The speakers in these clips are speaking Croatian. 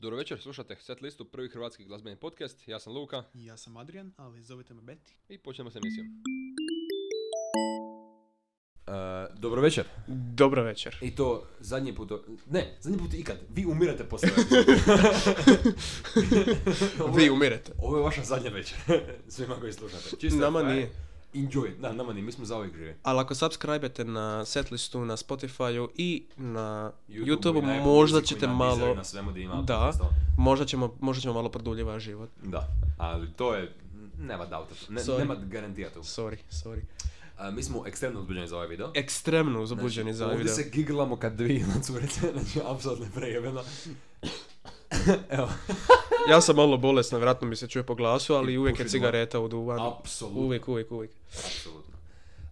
Dobro večer, slušate Set listu, prvi hrvatski glazbeni podcast. Ja sam Luka I ja sam Adrian, ali zovite me Betty. i počnemo s emisijom. Uh, dobro večer. Dobro večer. I to zadnji put, ne, zadnji put ikad. Vi umirate poslije. Vi umirete. Ovo je vaša zadnja večer. Svima koji slušate. Čisto Nama nije. Enjoy. Da, nama nije, mi smo zauvijek živi. Ali ako subscribe-ete na setlistu, na Spotify-u i na YouTube-u Apple možda ćete na malo... Na svemu ima Da, podcastova. možda ćemo, možda ćemo malo produljiti vaš život. Da, ali to je, nema doubta, ne, Sorry. nema garantija tu. Sorry, sorry. A, mi smo ekstremno uzbuđeni za ovaj video. Ekstremno uzbuđeni Znači, za ovaj ovdje video. se giglamo kad dvije na curice, znači apsolutno je prejebeno. Evo, Ja sam malo bolesna, vjerojatno mi se čuje po glasu, ali I uvijek je cigareta u duvanu. apsolutno. Uvijek, uvijek, uvijek. Apsolutno.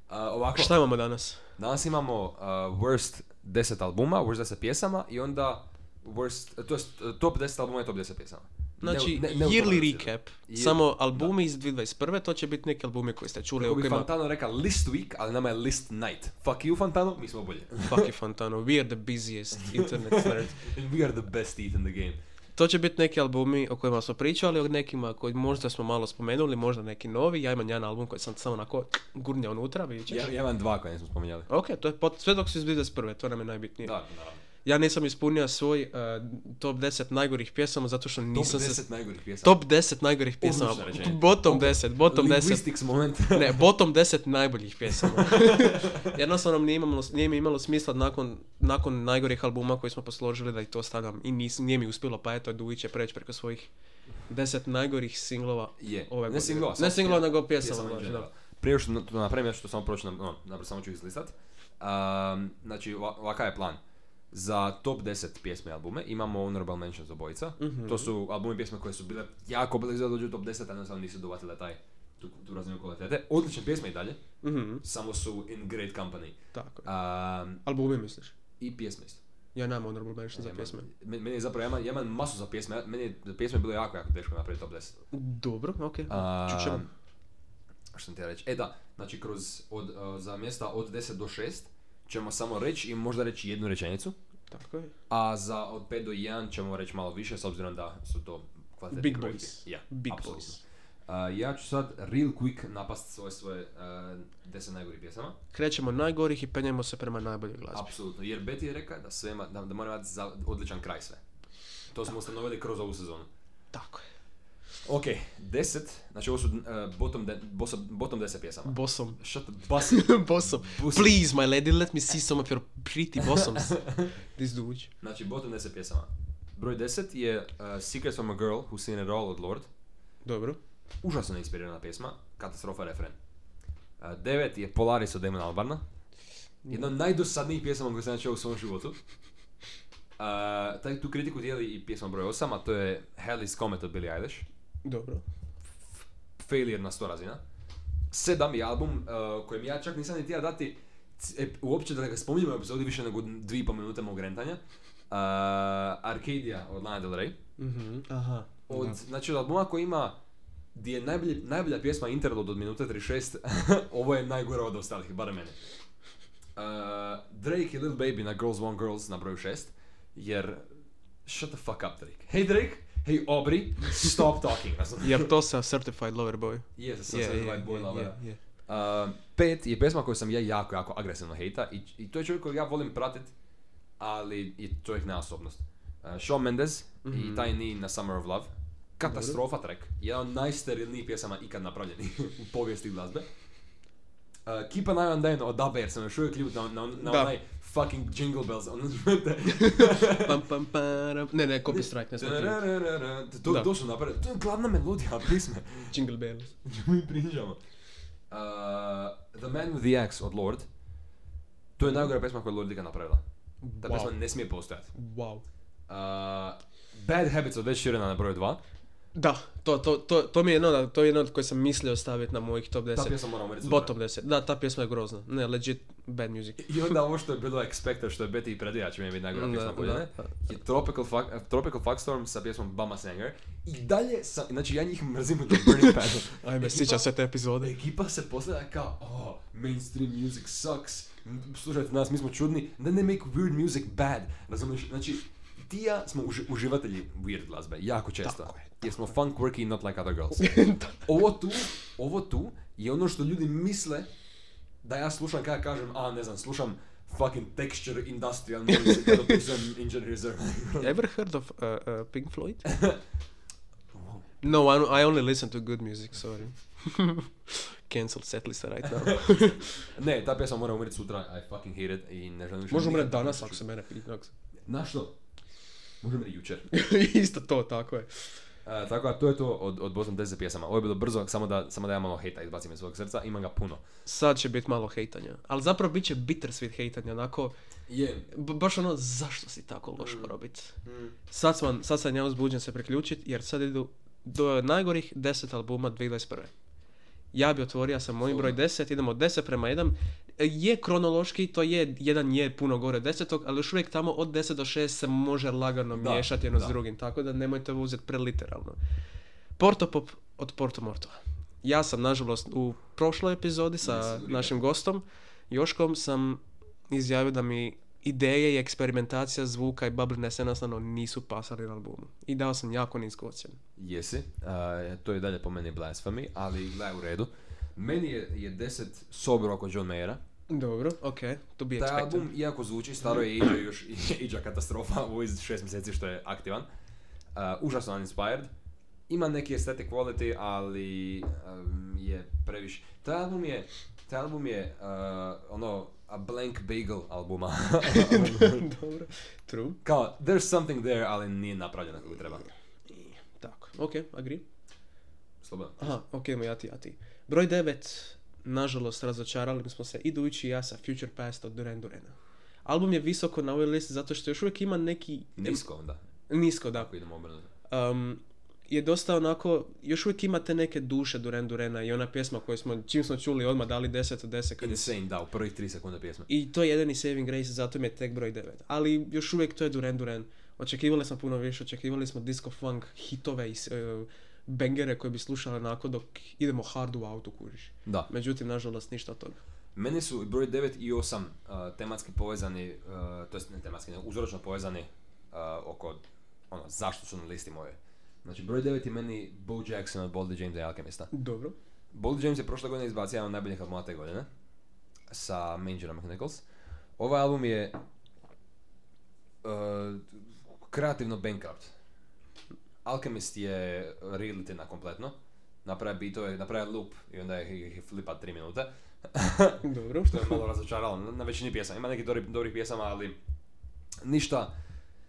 A, ovako, Šta imamo danas? danas imamo uh, worst 10 albuma, worst 10 pjesama i onda worst, to jest uh, top 10 albuma i top 10 pjesama. Znači, Ne- ne- ne yearly recap. Year- Samo albumi iz 2021. To će biti neki albumi koji ste čuli. Kako bi kojima... Fantano rekao list week, ali nama je list night. Fuck you Fantano, mi smo bolje. Fuck you, Fantano. We are the busiest internet nerds. And we are the best teeth in the game. To će biti neki albumi o kojima smo pričali, o nekima koji možda smo malo spomenuli, možda neki novi. Ja imam jedan album koji sam samo onako gurnjao unutra. Ja, ja imam dva koje nismo spominjali. Ok, to je pot- sve dok su iz 2021. To nam je najbitnije. Da, naravno. Ja nisam ispunio svoj uh, top 10 najgorih pjesama zato što Top nisam 10 se... najgorih pjesama. Top 10 najgorih pjesama. Bottom Ok. 10, bottom 10. Linguistics moment. Ne, bottom 10 najboljih pjesama. Jednostavno nije, imalo, nije mi imalo smisla nakon, nakon najgorih albuma koji smo posložili da i to stavljam. I nis, nije mi uspjelo, pa eto, Dujić će preći preko svojih 10 najgorih singlova Je, ove ne godine. singlova. Ne singlova, nego pjesama. da. Prije što to napravim, ja ću to samo proći, na, no, napravo samo ću izlistat. Um, znači, ova- ovakav je plan. Za top 10 pjesme i albume imamo honorable mentions obojica. Mhm. To su albumi i pjesme koje su bile jako blizu da dođu u top 10, a jednostavno nisu dovatile taj tu, tu razinu kvalitete. Odlične pjesme i dalje, Mhm, samo su in great company. tako je. Um, Albumi misliš? I pjesme isto. Ja nemam honorable mention za Ja pjesme. Meni meni je zapravo, ja imam, ja imam masu za pjesme, ja- meni je pjesme bilo jako, jako teško napraviti top 10. Dobro, ok. A, Čut ćemo. Što sam ti reći? E da, znači kroz, od, uh, za mjesta od 10 do 6 ćemo samo reći i možda reći jednu rečenicu, Tako je. a za od 5 do 1 ćemo reći malo više s obzirom da su to kvalitetni Big projekti. boys. Ja, Big apsolutno. boys. Uh, ja ću sad real quick napast svoje svoje uh, 10 najgorih pjesama. Krećemo najgorih i penjemo se prema najboljoj glazbi. Apsolutno, jer Betty je rekla da sve ima, da, da mora imati odličan kraj sve. To smo ustanovili kroz ovu sezonu. Tako je. Ok, 10, znači ovo su uh, bottom, de, bottom 10 pjesama. Bosom. Shut the bus. Bosom. Pussy. Please, my lady, let me see some of your pretty bottoms. This dude. Znači, bottom 10 pjesama. Broj 10 je uh, Secrets from a Girl Who Seen It All od Lord. Dobro. Užasno inspirirana pjesma, katastrofa refren. Uh, 9 je Polaris od Damon Albarna. Jedna od najdosadnijih pjesama koju sam ja čuo u svom životu. Uh, taj, tu kritiku dijeli i pjesma broj 8, a to je Halley's Comet od Billie Eilish. Dobro. Failure na 100 razina. 7 je album uh, kojem ja čak nisam ni htio dati c- ep- uopće da ga spominjemo u epizodi više nego 2,5 minute mog rentanja. Uh, Arcadia od Lana Del Rey. Mhm. Aha. Od, znači od albuma koji ima gdje je najbolje, najbolja pjesma Interlude od minute 36, ovo je najgora od ostalih, barem mene. Uh, Drake i Lil Baby na Girls Want Girls na broju 6, jer shut the fuck up Drake. Hey Drake, hey Aubrey, stop talking. Jer to sa Certified Lover Boy. Yes, Je, sad je, white boy je, lover. je, je. Uh, pet je pjesma koju sam ja jako, jako agresivno hejta i, i to je čovjek kojeg ja volim pratit, ali i čovjek nema osobnost. Uh, Shawn Mendes i Mhm. Tiny na Summer of Love. Katastrofa track. Jedan od najsterilnijih pjesama ikad napravljenih u povijesti glazbe. Uh, Keep an Eye on Dan od Dubba jer sam još uvijek ljut na, na, na Da. onaj fucking Jingle Bells. Ono Pam, pam, param. Ne, ne, copyright, ne smije. to, Da. to su napravili. To je glavna melodija pjesme. Jingle bells. mi pričamo. Uh, the Man with the Axe od Lord. To je najgora pesma koju je Lord ikad napravila. Ta pesma Wow. ne smije postojati. Wow. Uh, Bad Habits od Ed Sheerana na broju 2. Da, to, to, to, to mi je jedno, od- to je jedno od koje sam mislio staviti na mojih top 10. Ta pjesma moramo reći Bottom 10. Da, ta pjesma je grozna. Ne, legit bad music. I onda ovo što je bilo Expector, što je Betty i predija, će mi biti najgora pjesma godine, je Tropical, Fuck, uh, Tropical Fuckstorm sa pjesmom Bama Sanger. I dalje sam, znači ja njih mrzim tom Burning Panel. Ajme, sjećam se te epizode. Ekipa se postavlja kao, oh, mainstream music sucks, slušajte nas, mi smo čudni, then they make weird music bad, razumiješ, znači, ti ja smo uži- uživatelji weird glazbe, jako često. Tako je, Jer smo fun, quirky, not like other girls. ovo tu, ovo tu je ono što ljudi misle da ja slušam kada kažem, a ne znam, slušam fucking texture industrial music kada opisujem Injured Reserve. Ever heard of uh, uh, Pink Floyd? No, I, I only listen to good music, sorry. Cancel setlist right now. ne, ta pjesma mora umreti sutra, I fucking hate it i ne želim više nikad reći danas ako se mene pita. Na što? Možemo reći jučer. Isto to, tako je. E, tako da to je to od, od Boston 10 pjesama. Ovo je bilo brzo, samo da, samo da ja malo hejta izbacim iz svog srca, imam ga puno. Sad će biti malo hejtanja. Ali zapravo bit će bittersweet hejtanja, onako, Je. b- baš ono, zašto si tako loš morao biti? Sad, sam, sad sam ja uzbuđen se priključit, jer sad idu do najgorih 10 albuma 2021. Ja bi otvorio sa mojim broj 10, idemo od 10 prema 1. Je kronološki, to je, jedan je puno gore od desetog, ali još uvijek tamo od 10 do 6 se može lagano Da, miješati jedno da. s drugim, tako da nemojte ovo uzeti preliteralno. Portopop od Porto Morto. Ja sam, nažalost, u prošloj epizodi sa našim gostom, Joškom, sam izjavio da mi ideje i eksperimentacija zvuka i bubbliness jednostavno nisu pasali na albumu. I dao sam jako nisku ocjenu. Jesi, e, to je dalje po meni blasphemy, ali gledaj u redu. Meni je, je 10 sober oko John Mayera. Dobro, ok, to bi Taj album, iako zvuči, staro je iđa još, iđa katastrofa, ovo iz šest mjeseci što je aktivan. Uh, užasno uninspired. Ima neki aesthetic quality, ali um, je previše. Taj album je, taj album je uh, ono, a blank bagel albuma. Dobro, true. Kao, there's something there, ali nije napravljeno kako treba. Tako, ok, agree. Slobodno. Aha, ok, ja ti, ja ti. Broj 9, nažalost, razočarali smo se idući i ja sa Future Past od Duran Durana. Album je visoko na ovoj listi zato što još uvijek ima neki... Nisko onda, Nisko, da. ako idemo. Um, je dosta onako, još uvijek ima te neke duše Duran Durana i ona pjesma koju smo, čim smo čuli odmah dali 10 od 10 kad Insane, da, u prvih 3 sekunde pjesme. I to je jedini saving grace, zato mi je tek broj 9. Ali još uvijek to je Duran Duran. Očekivali smo puno više, očekivali smo disco funk, hitove i uh, bangere koje bi slušali onako dok idemo hard u autu kuriš. Da. Međutim, nažalost, ništa od toga. Meni su broj 9 i 8 uh, tematski povezani, uh, to jest ne tematski, nego uzročno povezani uh, oko ono, zašto su na listi moje. Znači, broj 9 je meni Bo Jackson od Boldy James i Alchemista. Dobro. Boldy James je prošle godine izbacio jedan od najboljih albuma te godine sa Mangerom McNichols. Ovaj album je uh, kreativno bankrupt. Alchemist je realitina kompletno. Napravi beatove, napravi loop i onda ih ih flipa 3 minute. Dobro. što je malo razočaralo na, većini pjesama. Ima nekih dobrih, dobrih pjesama, ali ništa,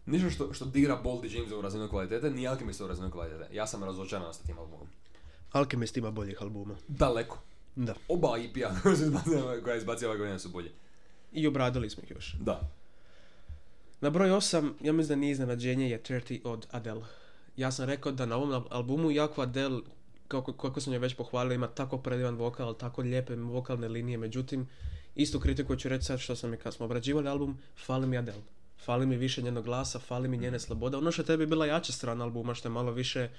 ništa što, što dira Boldy Jamesa u razinu kvalitete, ni Alchemista u razinu kvalitete. Ja sam razočaran sa tim albumom. Alchemist ima boljih albuma. Daleko. Da. Oba EP-a koja je izbacio ove godine su bolji. I obradili smo ih još. Da. Na broj 8, ja mislim da nije iznenađenje, je 30 od Adele. Ja sam rekao da na ovom al- albumu jako Adele, kako, kako sam je već pohvalio, ima tako predivan vokal, tako lijepe vokalne linije, međutim, istu kritiku ću reći sad što sam i kad smo obrađivali album, fali mi Adele. Fali mi više njenog glasa, fali mi njene slobode. Ono što je bila jača strana albuma, što je malo više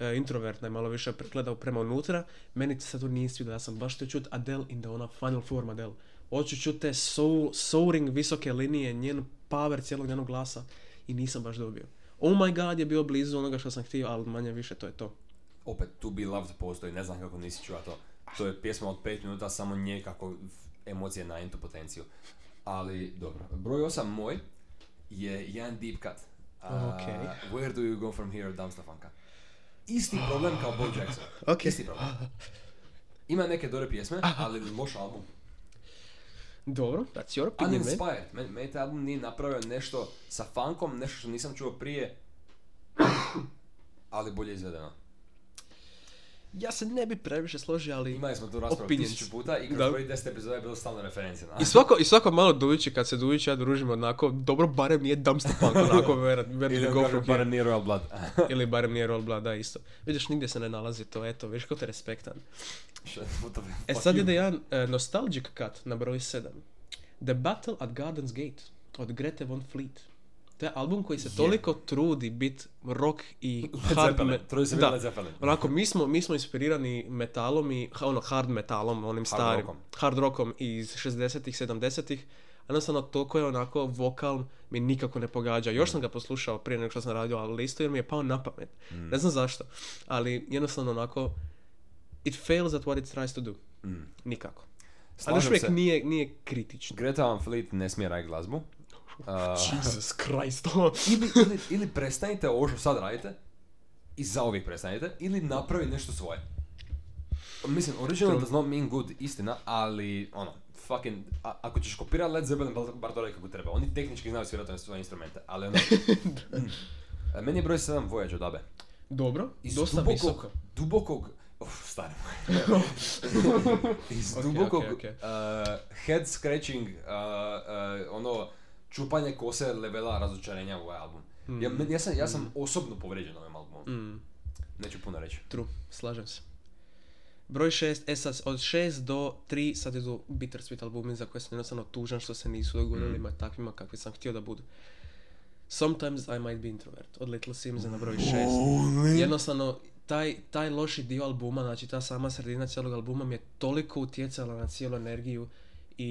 e, introvertna i malo više gledao prema unutra, meni se to nije sviđalo. Ja sam baš htio čut Adele in the ona final form Adele. Hoću čut te soul, soaring visoke linije, njen power cijelog njenog glasa i nisam baš dobio. Oh my god je bio blizu onoga što sam htio, ali manje više to je to. Opet, To Be Loved postoji, ne znam kako nisi čuo to. To je pjesma od 5 minuta, samo nje kako emocije na entu potenciju. Ali, dobro. Broj 8 moj je jedan deep cut. A, Okej. Where do you go from here, Dumpster Funka. Isti problem kao Bo Jackson. Ok. Isti problem. Ima neke dobre pjesme, ali loš album. Dobro, that's your opinion, man. Uninspired. Meni, meni taj album nije napravio nešto sa funkom, nešto što nisam čuo prije, ali bolje izvedeno. Ja se ne bi previše složio, ali... Imali smo tu raspravu Opinions. tisuću puta i kroz Da. prvih 10 epizoda je bilo stalno referencija na... I svako, I svako malo Dujići, kad se Dujić i ja družimo, onako, dobro, barem nije dumpster punk, onako, where, where Ili go from barem nije Royal Blood. Ili barem nije Roll Blood, da, isto. Vidiš, nigdje se ne nalazi to, eto, viš ko te respektan. E sad ide jedan e, nostalgic cut na broj 7. The Battle at Gardens Gate od Grete Von Fleet. To je album koji se Je. toliko trudi bit rock i hard Zeppelin, me- trudi se da. Onako, mi smo, mi smo inspirirani metalom i, ono, hard metalom, onim starim. rockom. Hard rockom iz 60-ih, 70-ih. Jednostavno, toliko je onako vokal mi nikako ne pogađa. Još sam ga poslušao prije nego što sam radio listu jer mi je pao na pamet. Ne znam zašto. Ali jednostavno onako, it fails at what it tries to do. Mm. Nikako. Ali još Slažem uvijek se. nije, nije kritično. Greta Van Fleet ne smije raditi glazbu. Uh, Jesus Christ. ili, ili, ili prestanite ovo što sad radite i zauvijek prestanite, ili napravi nešto svoje. Mislim, original True. does not mean good, istina, ali, ono, fucking, a- ako ćeš kopirati Led Zeppelin, bar, bar to kako treba. Oni tehnički znaju svirati svoje instrumente, ali ono... mm. E, Meni je broj 7 Voyage od Abe. Dobro, Iz dosta dubokog, visoko. dubokog, uf, stari Iz Ok, dubokog ok, ok. uh, head scratching, uh, uh, ono, čupanje kose levela razočarenja u ovaj album. Ja, men- ja, sam, ja sam osobno povrijeđen ovim albumom. Mm, Neću puno reći. true, slažem se. Broj 6, e sad, od 6 do 3 sad idu Bittersweet albumi za koje sam jednostavno tužan što se nisu dogodili Mm. ma takvima kakvi sam htio da budu. Sometimes I Might Be Introvert od Little Simsa na broj 6. Jednostavno, taj, taj loši dio albuma, znači ta sama sredina cijelog albuma mi je toliko utjecala na cijelu energiju i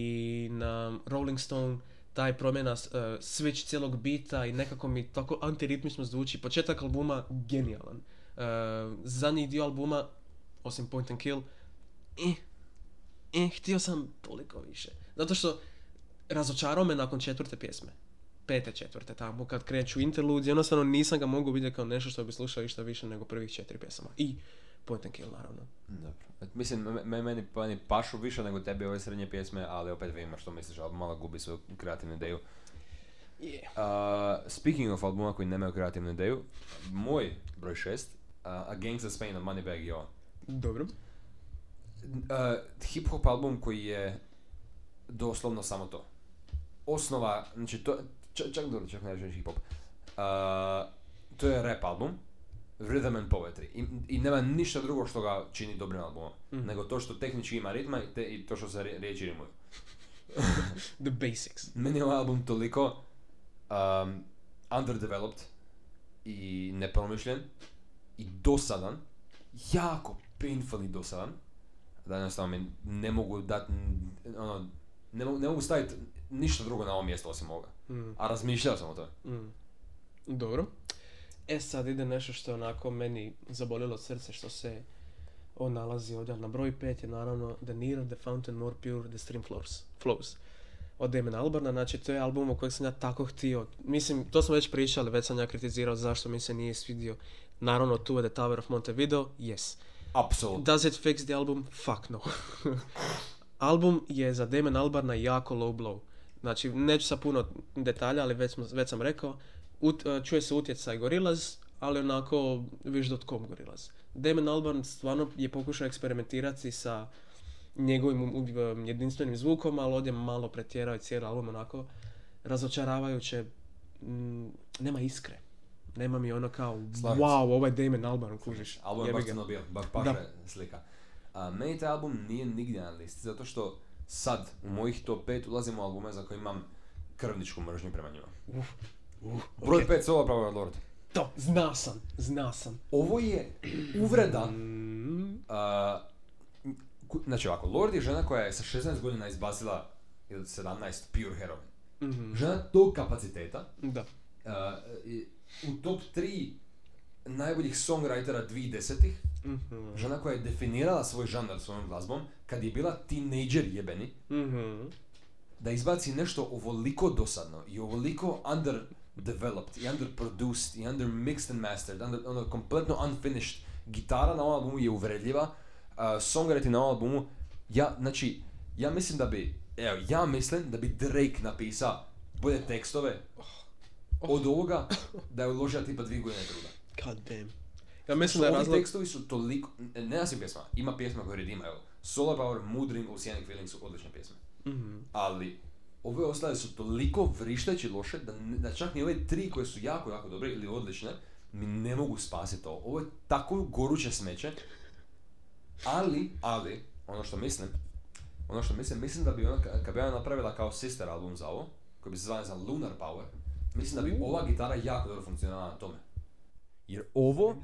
na Rolling Stone, taj promjena uh, switch cijelog bita i nekako mi tako antiritmično zvuči. Početak albuma genijalan. Uh, zadnji dio albuma, osim Point and Kill, eh, eh, htio sam toliko više. Zato što razočarao me nakon četvrte pjesme. Pete četvrte tamo kad kreću interlude, jednostavno nisam ga mogu vidjeti kao nešto što bi slušao išta više nego prvih četiri pjesama. I Point and Kill naravno. Dobro. Mislim, me, me- meni, meni pašu više nego tebi ove srednje pjesme, ali opet vidim što misliš, ali malo gubi svoju kreativnu ideju. Yeah. Uh, speaking of albuma koji nemaju kreativnu ideju, moj broj 6, uh, A Gangsta's Pain od Moneybag Yo. Dobro. Uh, hip hop album koji je doslovno samo to. Osnova, znači to, čak, čak dobro, čak ne hip hop. Uh, to je rap album, rhythm and poetry. I, I nema ništa drugo što ga čini dobrim albumom. Mhm. Nego to što tehnički ima ritma i, te, i to što se ri- riječi rimuju. The basics. Meni je ovaj album toliko um, underdeveloped i nepromišljen i dosadan, jako painfully dosadan, da jednostavno mi ne mogu dati, ono, ne mogu, ne mogu staviti ništa drugo na ovo mjesto osim ovoga. Mm. A razmišljao sam o tome. Mm. Dobro. E sad ide nešto što je onako meni zabolilo srce što se on nalazi ovdje, ali na broj 5 je naravno The Nearer the Fountain More Pure the Stream Flows. flows. Od Damon Albarna, znači to je album o kojeg sam ja tako htio. Mislim, to smo već pričali, već sam ja kritizirao zašto mi se nije svidio. Naravno, tu je The Tower of Montevideo, yes. Apsolutno. Does it fix the album? Fuck no. album je za Damon Albarna jako low blow. Znači, neću sa puno detalja, ali već, smo, već sam rekao, ut, uh, čuje se utjecaj Gorillaz, ali onako wish.com Gorillaz. Damon Albarn stvarno je pokušao eksperimentirati sa njegovim um, um, jedinstvenim zvukom, ali ovdje malo pretjerao i cijeli album onako razočaravajuće. mm, nema iskre. Nema mi ono kao, wow, ovaj Damon Albarn, kužiš. Album je baš crno bio, baš slika. A, meni taj album nije nigdje na listi, zato što sad u mojih top 5 ulazimo u albume za koje imam krvničku mržnju prema njima. Broj 5 Solo Power Lord. To, zna sam, zna sam. Ovo je uvreda. Mm, a, ku- znači ovako, Lord je žena koja je sa 16 godina izbacila ili 17 pure heroin. mhm, Žena tog kapaciteta Da. a, u top 3 najboljih songwritera 2010-ih, Mhm, žena koja je definirala svoj žanr svojom glazbom, kad je bila teenager jebeni, mhm. da izbaci nešto ovoliko dosadno i ovoliko underdeveloped i underproduced i undermixed and mastered, under, ono kompletno unfinished. Gitara na ovom albumu je uvredljiva, uh, songwriting na ovom albumu, ja, znači, ja mislim da bi, evo, ja mislim da bi Drake napisao bolje tekstove od ovoga da je uložio tipa dvije godine truda. God damn. Ja mislim da je razlog... tekstovi su toliko, ne, svim pjesma, ima pjesma koje redima, evo, Solar Power, Mood Ring, Oceanic Feeling su odlične pjesme Mhm, ali ove ostale su toliko vrišteći loše da, ne- da čak ni ove tri koje su jako, jako dobre ili odlične mi ne mogu spasiti ovo. Ovo je tako goruće smeće, ali, ali, ono što mislim, ono što mislim, mislim da bi ona, ka- kad bi ona napravila kao sister album za ovo, koji bi se zvao za Lunar Power, mislim da bi ova gitara jako dobro funkcionala na tome. Jer ovo,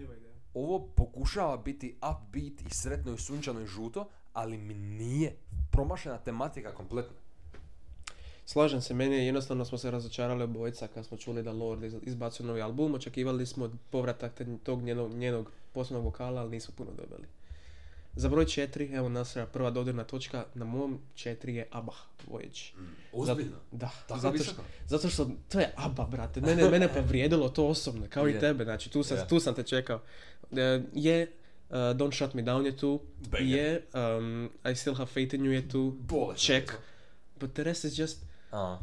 ovo pokušava biti upbeat i sretno i sunčano i žuto, ali mi nije promašena tematika kompletno. Slažem se, meni je jednostavno smo se razočarali obojica kad smo čuli da Lord iz- izbacio novi album. Očekivali smo povratak tog njenog, njenog poslovnog vokala, ali nismo puno dobili. Za broj četiri, evo nasra, prva dodirna točka, na mom četiri je ABBA Voyage. Ozbiljno. Da, Tako zato što, zato što to je ABBA, brate. Mene, mene pa vrijedilo to osobno, kao i Je. tebe. Znači, tu sam, Je. tu sam te čekao. E, je uh, Don't Shut Me Down je tu. Banger. Je um, I Still Have Faith in You je tu. Bolesno Check. But the rest is just... A,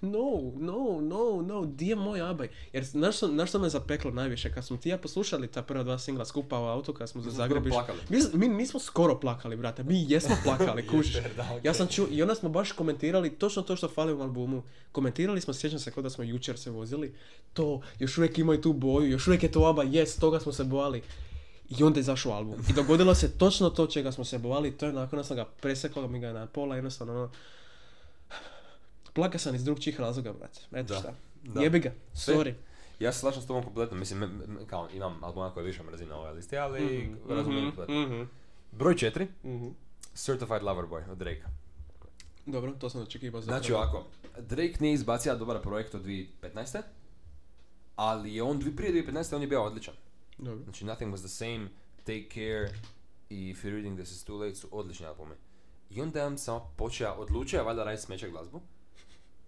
No, no, no, no, di je moj ABBA? Jer znaš što, znaš što me zapeklo najviše? Kad smo ti ja poslušali ta prva dva singla skupa u autu, kad smo za Zagreb. Mi, mi nismo skoro plakali, brate. Mi jesmo plakali, kužiš. Okej. Ja sam čuo, i onda smo baš komentirali točno to što fali u albumu. Komentirali smo, sjećam se kao da smo jučer se vozili. To, još uvijek imaju tu boju, još uvijek je to ABBA, yes, toga smo se bojali. I onda je izašao album. I dogodilo se točno to čega smo se bojali. To je nakon sam ga presekao, mi ga je na pola, jednostavno ono... Plaka sam iz drugčijih razloga, brate. Eto Da, šta. da. Jebi ga, sorry. Ja se slažem s tobom kompletno, mislim, m- m- kao imam albuma koji više mrzim na ovoj listi, ali razumijem kompletno. Mhm, Broj četiri, mhm. Certified Lover Boy od Drake. Dobro, to sam očekivao zapravo. Znači ovako, Drake nije izbacio dobar projekt od 2015. Ali je on prije 2015. on je bio odličan. Dobro. Znači Nothing Was The Same, Take Care i If You're Reading This Is Too Late su odlični albumi. I onda je on samo počeo, odlučio je valjda raditi smeće glazbu.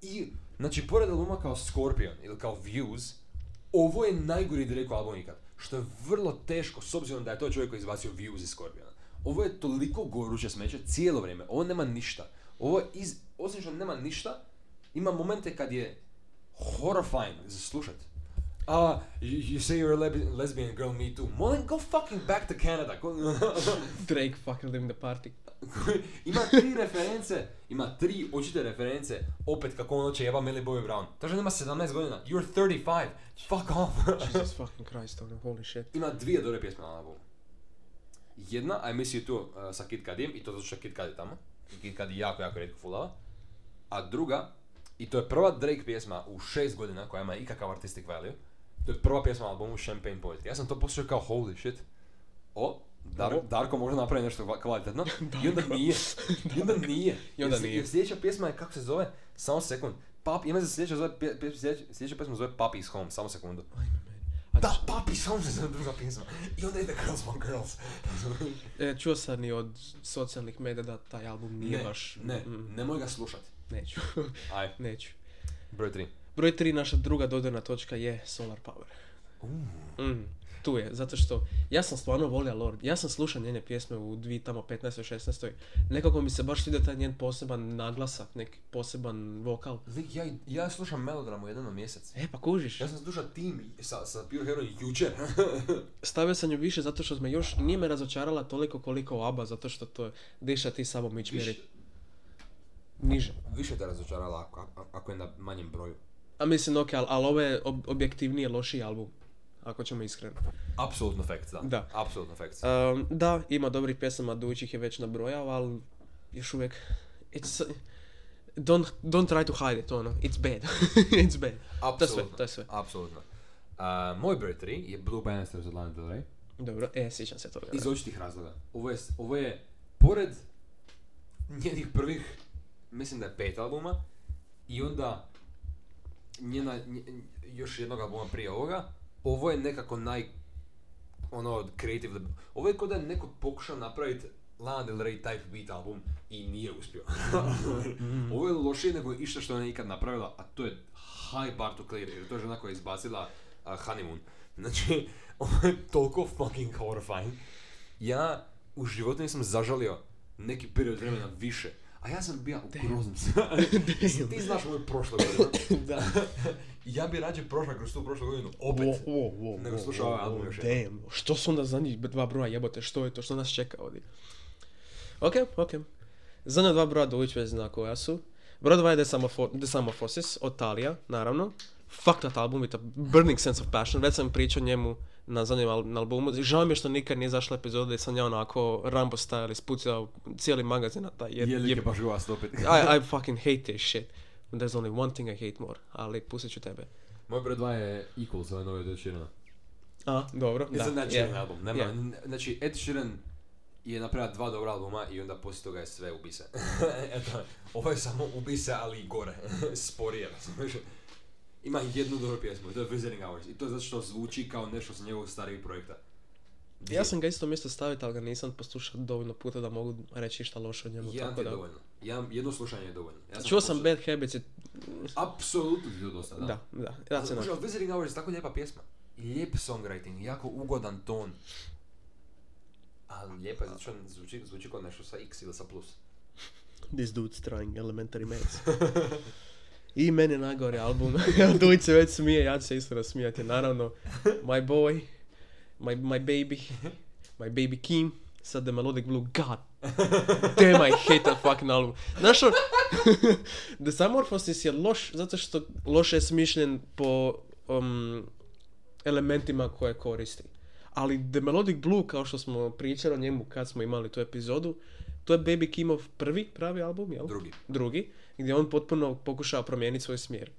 I, znači, pored albuma kao Scorpion ili kao Views, ovo je najgori Drake album ikad. Što je vrlo teško, s obzirom da je to čovjek koji je izbacio Views iz Scorpiona. Ovo je toliko goruće smeće cijelo vrijeme. Ovo nema ništa. Ovo je iz, osim što nema ništa, ima momente kad je horrifying za slušat. Ah, you, you say you're a lebi- lesbian girl, me too. Molim, go fucking back to Canada. Drake fucking living the party. Ima tri reference, ima tri očite reference, opet kako on hoće jeba Millie Bobby Brown. Ta žena ima 17 godina, you're 35, fuck off. Jesus fucking Christ, ono, holy shit. ima dvije dobre pjesme na albumu. Jedna, I Miss You Too uh, sa Kid Cudim, i to zato što Kid Cudi tamo. I Kid Cudi jako, jako rijetko fulava. A druga, i to je prva Drake pjesma u šest godina koja ima ikakav artistic value. To je prva pjesma na albumu Champagne Poetry. Ja sam to poslušao kao holy shit. O, Dar-. Darko može napraviti nešto kva- kvalitetno. I onda nije. I onda nije. I onda nije. Jer sljedeća pjesma je, kako se zove? Samo sekund. Pap, ima se sljedeća, zove, sljedeća, sljedeća pjesma zove Papi's Home, samo sekundu. Da, Papi's Home se zove druga pjesma. I onda ide Girls Want Girls. E, čuo sam i od socijalnih medija da taj album nije ne, baš... ne, Mm, nemoj ga slušati. neću. Aj, neću. broj tri. Broj 3, naša druga dodirna točka je Solar Power. Mm, tu je, zato što ja sam stvarno volio Lord. Ja sam slušao njene pjesme u dvi tamo 15. 16. Nekako mi se baš svidio taj njen poseban naglasak, neki poseban vokal. Lik, ja, ja slušam melodramu jedan na mjesec. E, pa kužiš. Ja sam slušao tim sa, sa Pure Hero jučer. Stavio sam ju više zato što me još nije me razočarala toliko koliko ABBA, zato što to je diša ti samo mić Više, mjeri niže. više te razočarala ako, ako- je na manjem broju. A mislim, ok, ali al ovo je ob- objektivnije lošiji album, ako ćemo iskreno. Apsolutno fact, da. Da. Apsolutno fact. Um, da, ima dobrih pjesama, Dujić ih je već nabrojao, ali još uvijek... It's, don't, don't try to hide it, ono, it's bad. it's bad. To je sve, Apsolutno. to je sve. Apsolutno. A, moj broj 3 je Blue Bannisters od Lana Del Rey. Dobro, e, sjećam se toga. Iz očitih razloga. Ovo je, ovo je, pored njenih prvih, mislim da je pet albuma, i onda njena, nje- još jednog albuma prije ovoga, ovo je nekako naj, ono, creative, ovo je kao da je neko pokušao napraviti Lana Del Rey type beat album i nije uspio. ovo je lošije nego išta što ona je ikad napravila, a to je high bar to clear, jer to je žena koja je izbacila uh, Honeymoon. Znači, ovo je toliko fucking horrifying. Ja u životu nisam zažalio neki period vremena više. A ja sam bio u. Mislim, Ti znaš moju prošlu godinu. da. Ja bi rađe prošla kroz tu prošlu godinu opet. Wo, wo, wo, nego slušao ovaj album još. Damn, što su onda zadnjih dva broja jebote, što je to, što nas čeka ovdje? Ok, ok. Zadnja dva broja Dujić već zna koja su. Broj dva je Desamorpho- Desamorphosis od Talija, naravno. Fuck that album with a burning sense of passion. Već sam pričao njemu na zadnjem al- na albumu. Žao mi je što nikad nije zašla epizoda gdje sam ja onako Rambo style ispucao cijeli magazin na taj jeb, Je je baš glas opet. I, I fucking hate this shit. There's only one thing I hate more, ali pustit ću tebe. Moj broj 2 je Equals, ovaj novi Sheerana. A, dobro, Da, je. Sheeran album. Nema, je. n- Znači, Ed Sheeran je napravila dva dobra albuma i onda poslije toga je sve ubise. Eto, ovo je samo ubise, ali i gore. Sporije, razumiješ? Ima jednu dobru pjesmu i to je Visiting Hours. I to je zato što zvuči kao nešto sa njegovog starijeg projekta. Ja sam ga isto mjesto staviti, ali ga nisam poslušao dovoljno puta da mogu reći šta loše o njemu. Jedan tako je da... dovoljno. Jedan, jedno slušanje je dovoljno. Ja Čuo sam Bad Habits i... Apsolutno ti to dosta, da. Da, da, ja se Zato što Visiting Hours je tako lijepa pjesma. Lijep songwriting, jako ugodan ton. Ali lijepa je zato što zvuči, zvuči kao nešto sa X ili sa plus. This dude's trying elementary maths. I meni najgori album. Dujić se već smije, ja ću se isto rasmijati. Naravno, My Boy, My, my Baby, My Baby Kim, sad The Melodic Blue, God damn I hate that fucking album. Znaš The Samorphosis je loš zato što loše je smišljen po um, elementima koje koristi. Ali The Melodic Blue, kao što smo pričali o njemu kad smo imali tu epizodu, to je Baby Kimov prvi pravi album, jel? Drugi. Drugi, gdje on potpuno pokušava promijeniti svoj smjer.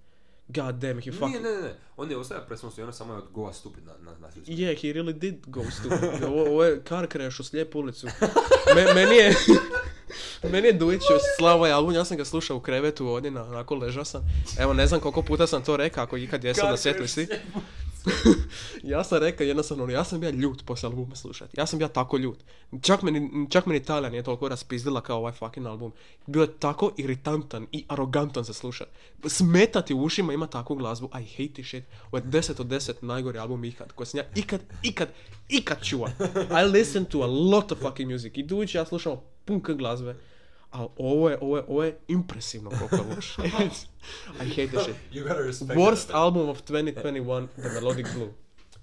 God damn, he fucking... Nije, ne, ne, ne. On je ostaje presno i ono samo je od Goa stupid na, na, na. Yeah, he really did go stupid. Ovo, ovo je car crash u slijepu ulicu. Me, meni je... meni je Dujić slao ovaj album, ja sam ga slušao u krevetu ovdje, na, onako ležao sam. Evo, ne znam koliko puta sam to rekao, ako ikad jesam na svjetlisti. ja sam rekao jednostavno, ja sam bio ljut poslije albuma slušati. Ja sam bio tako ljut. Čak meni, čak meni Italija nije toliko raspizdila kao ovaj fucking album. Bio je tako iritantan i arogantan za slušat. Smetati u ušima ima takvu glazbu. I hate this shit. Ovo je 10 od 10 najgori album ikad. Koji sam ja ikad, ikad, ikad čuo. I listen to a lot of fucking music. I ja slušam pun k glazbe. Ali ovo je, ovo je, ovo je impresivno koliko je loš. I hate this shit. You gotta respect Worst that. album of 2021, The Melodic Blue.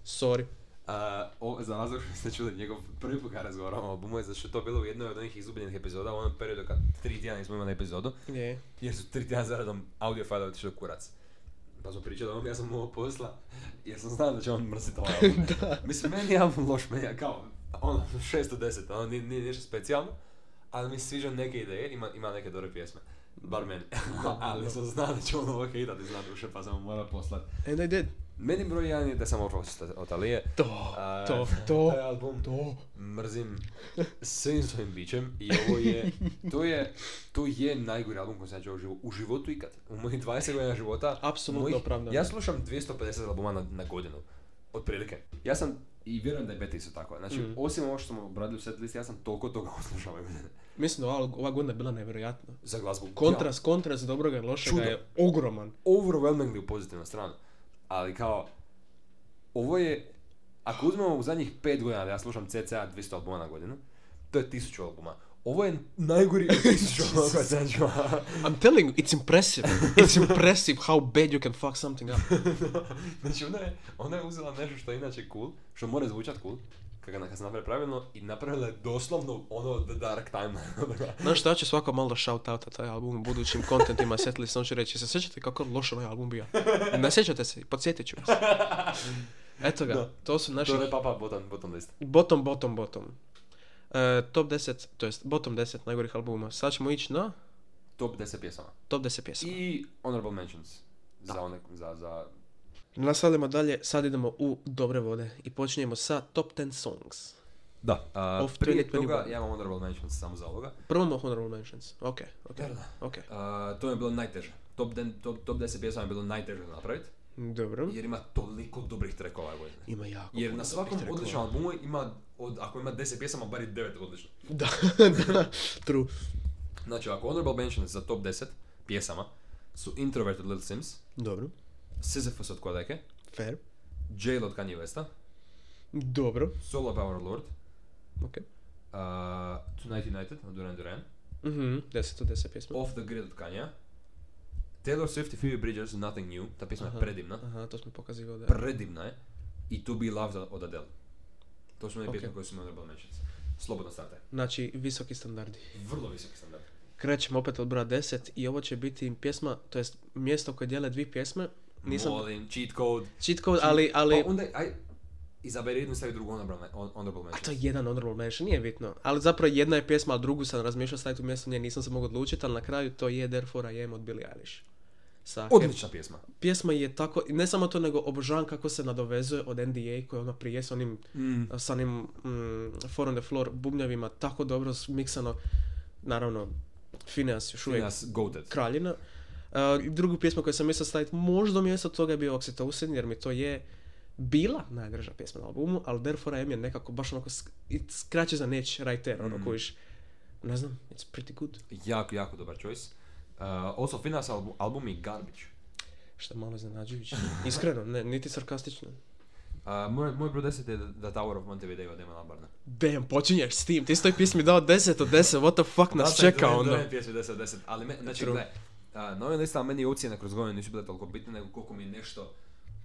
Sorry. A, o, za što ste čuli njegov prvi put kad razgovaramo o albumu je zato što je to bilo u jednoj od onih izgubljenih epizoda u onom periodu kad tri tjedna nismo imali epizodu Je. jer su tri tjedna zaradom audio file otišli kurac. Pa smo pričali o ovom, ja sam mu ovo posla jer sam znao da će on mrziti ovaj album. Mislim, meni je album loš, meni je kao ono 6 od 10, ono nije, nije ništa specijalno, ali mi se sviđa neke ideje, ima, ima neke dobre pjesme. Bar meni. ali sam znao da će on ovo hejtati zna duše, pa sam mu morao poslat. And I did. Meni broj 1 je da sam Orpheus od Alije. To, A, to, to, taj album to. mrzim svim svojim bićem i ovo je, to je, to je najgori album koji sam ja u u životu ikad. U mojih 20 godina života. Apsolutno opravdano. Ja slušam 250 albuma na, na godinu. Otprilike. Ja sam, i vjerujem da je Betty isto tako. Znači, Mhm. osim ovo što smo obradili u set list, ja sam toliko toga oslušao ove godine. Mislim da ova, ova godina je bila nevjerojatna. Za glazbu. Kontrast, kontrast dobroga i lošega Čudo. je ogroman. Ja, overwhelmingly u pozitivnu stranu. Ali kao, ovo je, ako uzmemo u zadnjih 5 godina da ja slušam cca 200 albuma na godinu, to je 1000 albuma. Ovo je najgori od 1000 albuma koje sam čuo. I'm telling you, it's impressive. It's impressive how bad you can fuck something up. znači ona je, ona je uzela nešto što je inače cool, što mora zvučat cool, kad ga kad se napravi pravilno i napravila je doslovno ono The Dark Time. Znaš šta, ću svako malo shout outa taj album u budućim kontentima setili sam ću reći, se sjećate kako loš ovaj album bio? Ne sjećate se, podsjetit ću vas. Eto ga, Da. to su naši to je papa bottom, bottom list. bottom, bottom, bottom. E, top 10, to jest bottom 10 najgorih albuma. Sad ćemo ići na Top 10 pjesama. top 10 pjesama. I honorable mentions. Za one, za, za... Nastavljamo dalje, sad idemo u dobre vode i počinjemo sa top 10 songs. Da. Uh, Of prije 2021. toga ja imam honorable mentions samo za ovoga. Prvo imamo honorable mentions. Ok, ok, Da, da. ok. Uh, to mi je bilo najteže. Top, den, top, top 10 pjesama je bilo najteže napraviti. Dobro. Jer ima toliko dobrih trackova ove godine. Ima jako Jer na svakom odličnom albumu ima, od, ako ima 10 pjesama, bar je 9 odlično. Da, da, true. Znači, ako honorable mentions za top 10 pjesama su Introvert od Little Sims, Dobro. Sisyphus od Kodeke, Fair. Jail od Kanye Westa, Dobro. Solo Power Lord, Ok. uh, Tonight United od Duran Duran, Mhm, 10 od 10 pjesma. Off the Grid od Kanye, Taylor Swift i Phoebe Bridgers Nothing New, ta pjesma Aha. je predivna, Aha, to smo pokazivali da predivna je, i To Be Loved od Adele. To su moje Ok. pjesme koje su mi honorable mentions. Slobodno startaj. Znači, visoki standardi. Vrlo visoki standard. Krećemo opet od broja 10 i ovo će biti pjesma, to jest mjesto koje dijele dvije pjesme. Nisam Molim, cheat code. cheat code, ali, ali... Pa onda, aj, izaberi jednu stavi drugu honorable, on- honorable A mention. to je jedan honorable mention, nije bitno. Ali zapravo jedna je pjesma, a drugu sam razmišljao staviti u mjesto nje, nisam se mogao odlučiti, ali na kraju to je Therefore I Am od Billie Eilish. sa Odlična pjesma. pjesma je tako, ne samo to, nego obožavam kako se nadovezuje od NDA koji je ono prije s onim, Mm. sa onim mm, Four on the Floor bubnjavima, tako dobro miksano, naravno, Phineas još uvijek kraljina. Uh, drugu pjesmu koju sam mislio staviti možda umjesto toga je bio Oxytocin, jer mi to je bila najdraža pjesma na albumu, ali Therefore I Am je nekako baš onako sk- it scratches an edge right there, ono Mm. kojiš, ne znam, it's pretty good. Jako, jako dobar choice. Uh, also, Phineas album, album je garbage. Što je malo iznenađujuće. Iskreno, ne, niti sarkastično. Uh, moj, moj broj 10 je The Tower of Montevideo od Damon Albarna. Damn, počinješ s tim, ti si toj pjesmi dao 10 od 10, what the fuck nas čeka onda? Da, pjesme 10 od 10, ali me, znači, gledaj, uh, na ovim listama meni ocjene kroz godinu nisu bile toliko bitne, nego koliko mi je nešto,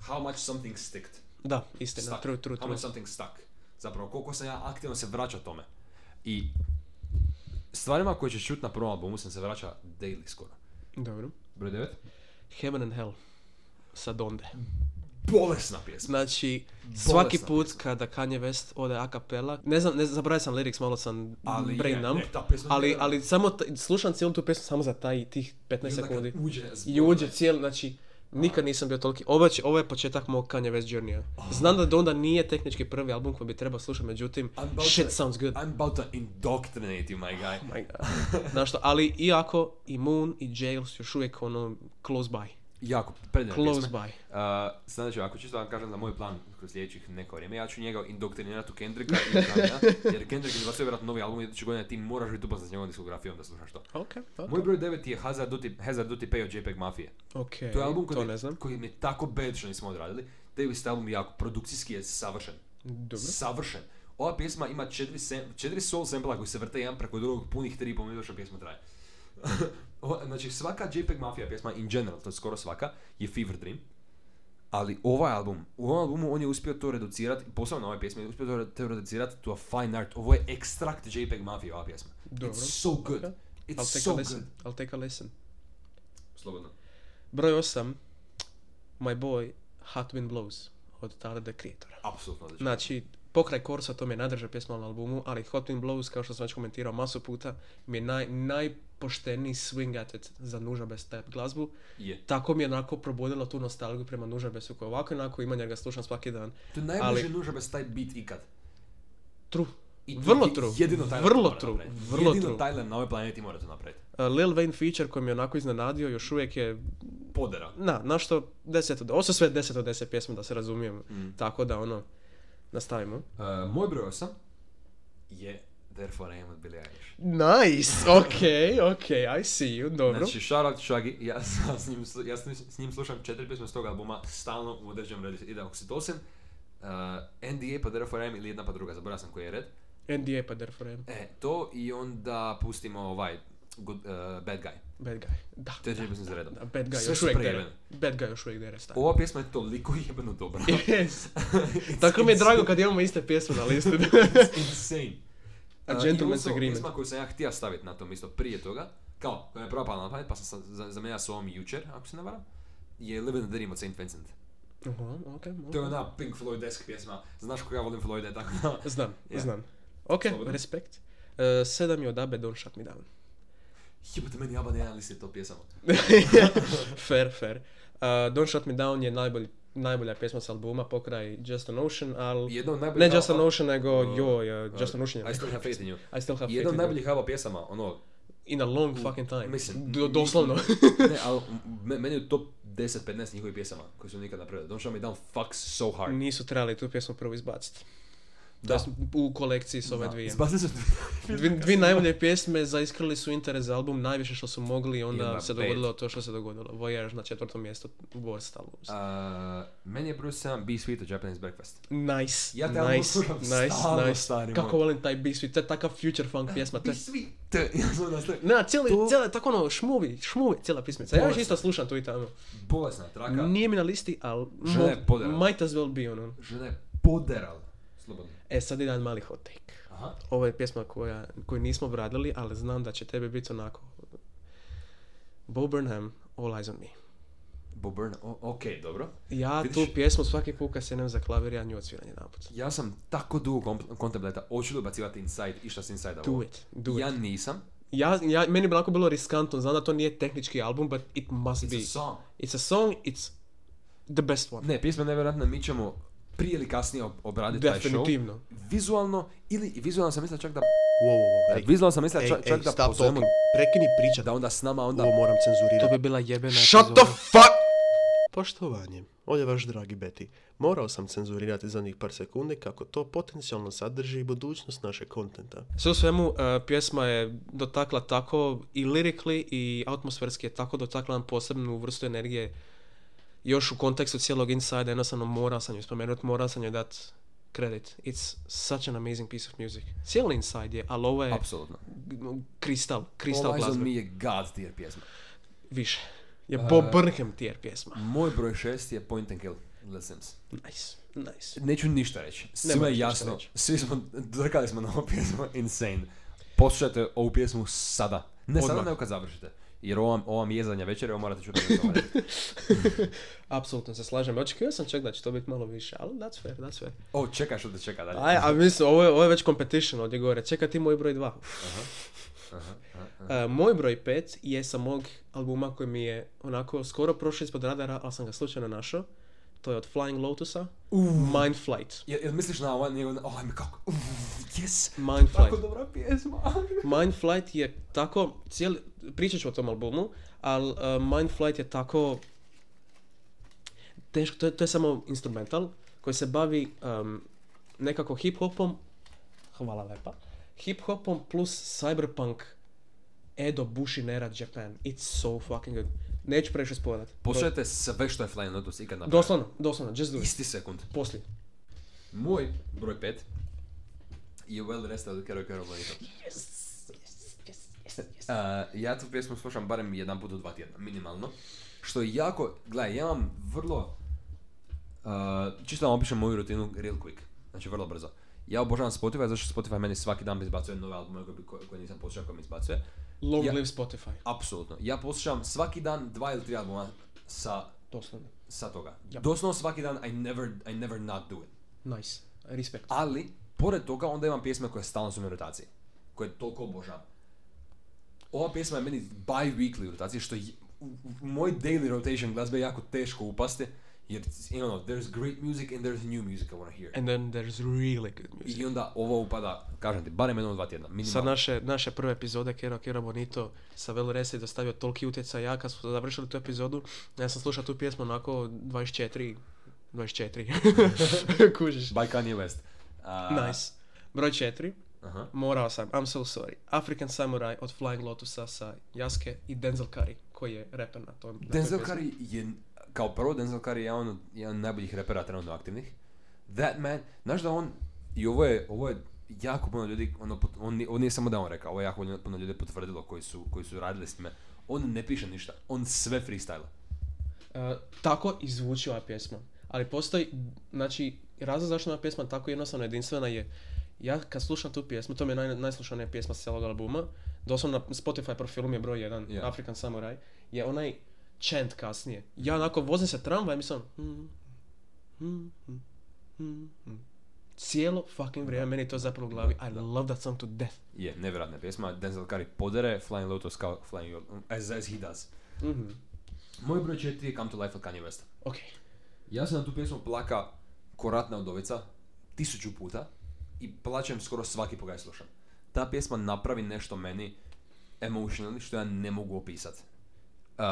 how much something sticked. Da, istina, Stuck. true, true, How true. much something stuck. Zapravo, koliko sam ja aktivno se vraća tome. I stvarima koje ćeš čuti na prvom albumu sam se vraća daily skoro. Dobro. Broj 9? Heaven and Hell sa Donde. Bolesna pjesma. Znači, svaki Bolesna put pjesma. kada Kanye West ode a cappella, ne znam, ne zaboravio sam lyrics, malo sam Ali brain je, numb, ne, ta ali, je- ali samo, t- slušam cijelu tu pjesmu samo za taj, tih 15 I onda kad sekundi. uđe I uđe cijeli, znači, nikad nisam bio toliki. Ovo, će- ovo je početak mog Kanye West journeya. Znam da Donda nije tehnički prvi album koji bi trebao slušati, međutim, shit to- sounds good. I'm about to indoctrinate you, my guy. Oh my god. Znaš što, ali iako i Moon i Jail su još uvijek ono close by. Jako, predivne Close pjesme. by. Uh, znači, ako čisto vam kažem za moj plan kroz sljedećih neko vrijeme, ja ću njega indoktrinirati u Kendricka i Kanye, jer Kendrick izbacuje vjerojatno novi album iduće godine, ti moraš biti upoznat s njegovom diskografijom da slušaš to. Ok, ok. Moj broj 9 je Hazard Duty, Hazard Duty Pay od JPEG Mafije. Ok, To je album to koji, ne mi, znam. koji mi je tako bad što nismo odradili. Davis album je jako, produkcijski je savršen. Dobro. Savršen. Ova pjesma ima četiri, sem, četiri soul sampla koji se vrte jedan preko drugog punih 3,5 minuta što pjesma traje. Znači svaka JPEG Mafia pjesma in general, to je skoro svaka, je Fever Dream. Ali ovaj album, u ovom albumu on je uspio to reducirati, posebno na ovoj pjesmi, je uspio to, re- to reducirati to a fine art. Ovo je ekstrakt JPEG Mafia ova pjesma. Dobro. It's so good. Ok. It's I'll take so a listen. good. I'll take a listen. Slobodno. Broj 8. My boy, Hot Wind Blows. Od Tyler, the Creatora. Apsolutno. Znači, pokraj Korsa, to mi je najdrža pjesma na albumu, ali Hot Wind Blows, kao što sam već komentirao masu puta, mi je naj, najpošteniji swing at it za nuža bez type glazbu. Je. Tako mi je onako probudilo tu nostalgiju prema nuža besu koji ovako onako imam jer ga slušam svaki dan. To je najbliže Ali- nuža bez taj beat ikad. True. I Vrlo true. Jedino Tyler Vrlo to true. napraviti. Vrlo jedino true. Tyler na ovoj planeti mora to napraviti. Uh, Lil Wayne feature koji mi je onako iznenadio, još uvijek je Podera. Na, na što 10 od, ovo su sve 10 od 10 pjesme da se razumijem, Mm. tako da ono, nastavimo. Uh, moj broj 8 je Therefore I am od Billie Eilish. Nice, ok, ok, I see you, dobro. Znači, shout out Shaggy, ja, sam s njim, ja s njim- s njim slušam četiri pjesme s tog albuma, stalno u određenom redu ide Oxytocin, uh, NDA pa Therefore I am ili jedna pa druga, zaboravio sam koji je red. NDA pa therefore am E, to i onda pustimo ovaj, good, uh, Bad Guy. Bad guy. Da, To je četiri pjesme za redom. da, bad guy Sve još uvijek dere. Bad guy još uvijek dere stavio. Ova pjesma je toliko jebeno dobra. Yes. Tako mi je drago kad imamo iste pjesme na listi. It's insane. A Uh, Gentleman's Agreement. pjesma koju sam ja htio staviti na to isto prije toga, kao, koja je prva pala na pamet, pa sam sa, za, zamijenio s ovom jučer, ako se ne varam, je Living the Dream od St. Vincent. Aha, ok, To je ona Pink Floyd-esk pjesma. Znaš kako ja volim Floyda, tako da... Znam, Ja. znam. Ok, Slobodno. respekt. Uh, sedam je od Abe, Don't Shut Me Down. Jebote, meni jaba jedan listi to pjesama. fair, fair. Uh, Don't Shut Me Down je najbolji, najbolja pjesma s albuma pokraj Just an Ocean, ali... Jedna od najboljih... Ne Just an Ocean, nego Uh, joj, uh, Just an Ocean. je I still have faith in you. I still have Jedna faith od in you. najboljih albuma pjesama, ono... In a long fucking time. Mislim, Do- doslovno. ne, ali me- meni je top 10-15 njihovih pjesama koje su nikad napravili. Don't Shut Me Down fucks so hard. Nisu trebali tu pjesmu prvo izbaciti. Da. U kolekciji s ove dvije. Izbacili su Dvi, dvi najbolje pjesme zaiskrili su interes za album najviše što su mogli i onda se dogodilo to što se dogodilo. Voyage na četvrtom mjestu Worst albums. Uh, meni je broj 7 Be Sweet od Japanese Breakfast. Nice, Ja te album nice, slušam nice, stalno, nice. stari Kako volim taj Be Sweet, to je takav future funk pjesma. Be Sweet. Nastavio. ne, cijeli, To- cijela, tako ono, šmuvi, šmuvi, cijela pismica. Ja još isto slušam tu i tamo. Bolesna traka. Nije mi na listi, ali Žena je poderala. might as well be ono. Žena je poderala. Slobodno. E, sad jedan mali hot take. Aha. Ovo je pjesma koja, koju nismo obradili, ali znam da će tebi biti onako. Bo Burnham, All Eyes on Me. Bob Burnham, o- ok, dobro. Ja Vidiš? tu pjesmu svaki put kad sjednem za klavir, ja nju odsviram jedan put. Ja sam tako dugo kontemplata, hoću li ubacivati Inside, išta s Inside Do it, do Ja it. nisam, Ja, ja, meni bi onako bilo riskantno, znam da to nije tehnički album, but it must be. It's a song. It's a song, it's the best one. Ne, pjesma je nevjerojatna, mi ćemo prije ili kasnije ob- obraditi taj show. Definitivno. Vizualno, ili vizualno sam mislio čak da... Wow, wow, wow, ej, Vizualno sam mislio ej, čak, ej, čak da stop pozovemo, talking. Prekini pričat. da onda s nama onda... Ovo moram To cenzurirati. bi bila jebena Shut the fuck! Poštovanje. Ovdje je vaš dragi Beti. Morao sam cenzurirati zadnjih par sekundi kako to potencijalno sadrži i budućnost našeg kontenta. Sve u svemu, uh, pjesma je dotakla tako i lirically i atmosferski je tako dotakla nam posebnu vrstu energije. Još u kontekstu cijelog Inside, jednostavno morao sam ju spomenuti, morao sam joj dat credit. It's such an amazing piece of music. Cijeli Inside je, ali ovo je Apsolutno. kristal, kristal All glazbe. Me je God tier pjesma. Više. Je Bob Burnham tier pjesma. Moj broj šest je Point and Kill, Little Sims. Nice, nice. Neću ništa reći. Sve je jasno. Svi smo, drkali smo na ovu pjesmu, insane. Poslušajte ovu pjesmu sada. Ne sada, Odmah. nego kad završite. Jer ovo, vam- ovo vam je zadnja večer ovo morate čuti. Apsolutno se slažem. Očekivao sam čak da će to biti malo više, ali that's fair, that's fair. o, čekaj što te čeka dalje. Aj, a mislim, ovo je, ovo je već competition ovdje gore. Čeka ti moj broj 2. Uh, moj broj 5 je sa mog albuma koji mi je onako skoro prošao ispod radara, ali sam ga slučajno našao. To je od Flying Lotusa. Mind Flight. Jel, jel misliš na njegov... Oh, kako... Uf, Yes, Mindflight. Tako dobra pjesma. Mindflight je tako, cijeli, pričat ću o tom albumu, ali uh, e, Mindflight je tako, teško, to je, to je samo instrumental koji se bavi um, nekako hip-hopom, hvala lepa, hip-hopom plus cyberpunk Edo Bushinera Japan. It's so fucking good. Neću previše spovedat. Poslušajte sve što je Flying Lotus ikad napravio. Doslovno, doslovno, just do it. Isti sekund. Poslije. Moj broj 5 Jewel well rested, Kero Kero Yes! Uh, ja tu pjesmu slušam barem jedan put u dva tjedna, minimalno. Što je jako, gledaj, ja imam vrlo, uh, čisto vam opišem moju rutinu real quick, znači vrlo brzo. Ja obožavam Spotify, zato što Spotify meni svaki dan izbacuje nove albume koje, koje nisam poslušao, koje mi izbacuje. Long ja, live Spotify. Apsolutno. Ja poslušam svaki dan dva ili tri albuma sa... Doslovno. Sa toga. Yep. Doslovno svaki dan, I never, I never not do it. Nice. Respekt. Ali, pored toga, onda imam pjesme koje stalno su mi u rotaciji. Koje toliko obožavam. Ova pjesma je meni bi-weekly u rotaciji, što je, u, u moj daily rotation glazbe je jako teško upasti. Jer, you know, there's great music and there's new music I wanna hear. And then there's really good music. I onda ovo upada, kažem ti, barem jednom dva tjedna, Sa minimalno. naše, naše prve epizode Kero Kero Bonito sa Vel Resi dostavio toliki utjecaj ja kad smo završili tu epizodu ja sam slušao tu pjesmu onako 24 24 kužiš By Kanye West. A, nice broj 4 Aha. morao sam I'm so sorry African Samurai od Flying Lotusa sa Jaske i Denzel Curry koji je reper na tom na Denzel pjesmi. Curry je, kao prvo, Denzel Curry je jedan od, jedan najboljih repera trenutno aktivnih. That man, znaš da on, i ovo je, ovo je jako puno ljudi, ono, pot- on, nije- samo da on rekao, ovo je jako puno ljudi potvrdilo koji su, koji su radili s njime. On ne piše ništa, on sve freestyle. Uh, tako i zvuči ova pjesma. Ali postoji, znači, razlog zašto je ova pjesma tako jednostavno jedinstvena je, ja kad slušam tu pjesmu, to mi je naj, najslušanija pjesma s cijelog albuma, doslovno na Spotify profilu mi je broj 1, Yeah. African Samurai, je onaj chant kasnije. Ja onako vozim se tramvaj i mislim, hmm, hmm, hmm, hmm, hmm. cijelo fucking vrijeme meni je to zapravo u glavi. I love that song to death. Je, nevjerojatna pjesma, Denzel Curry podere Flying Lotus kao Flying as, as he does. Mhm. Moj broj četiri je Come to Life od Kanye Westa. Ok. Ja sam na tu pjesmu plaka ko ratna udovica tisuću puta i plaćem skoro svaki put ga je slušam. Ta pjesma napravi nešto meni emotionally što ja ne mogu opisat. Uh,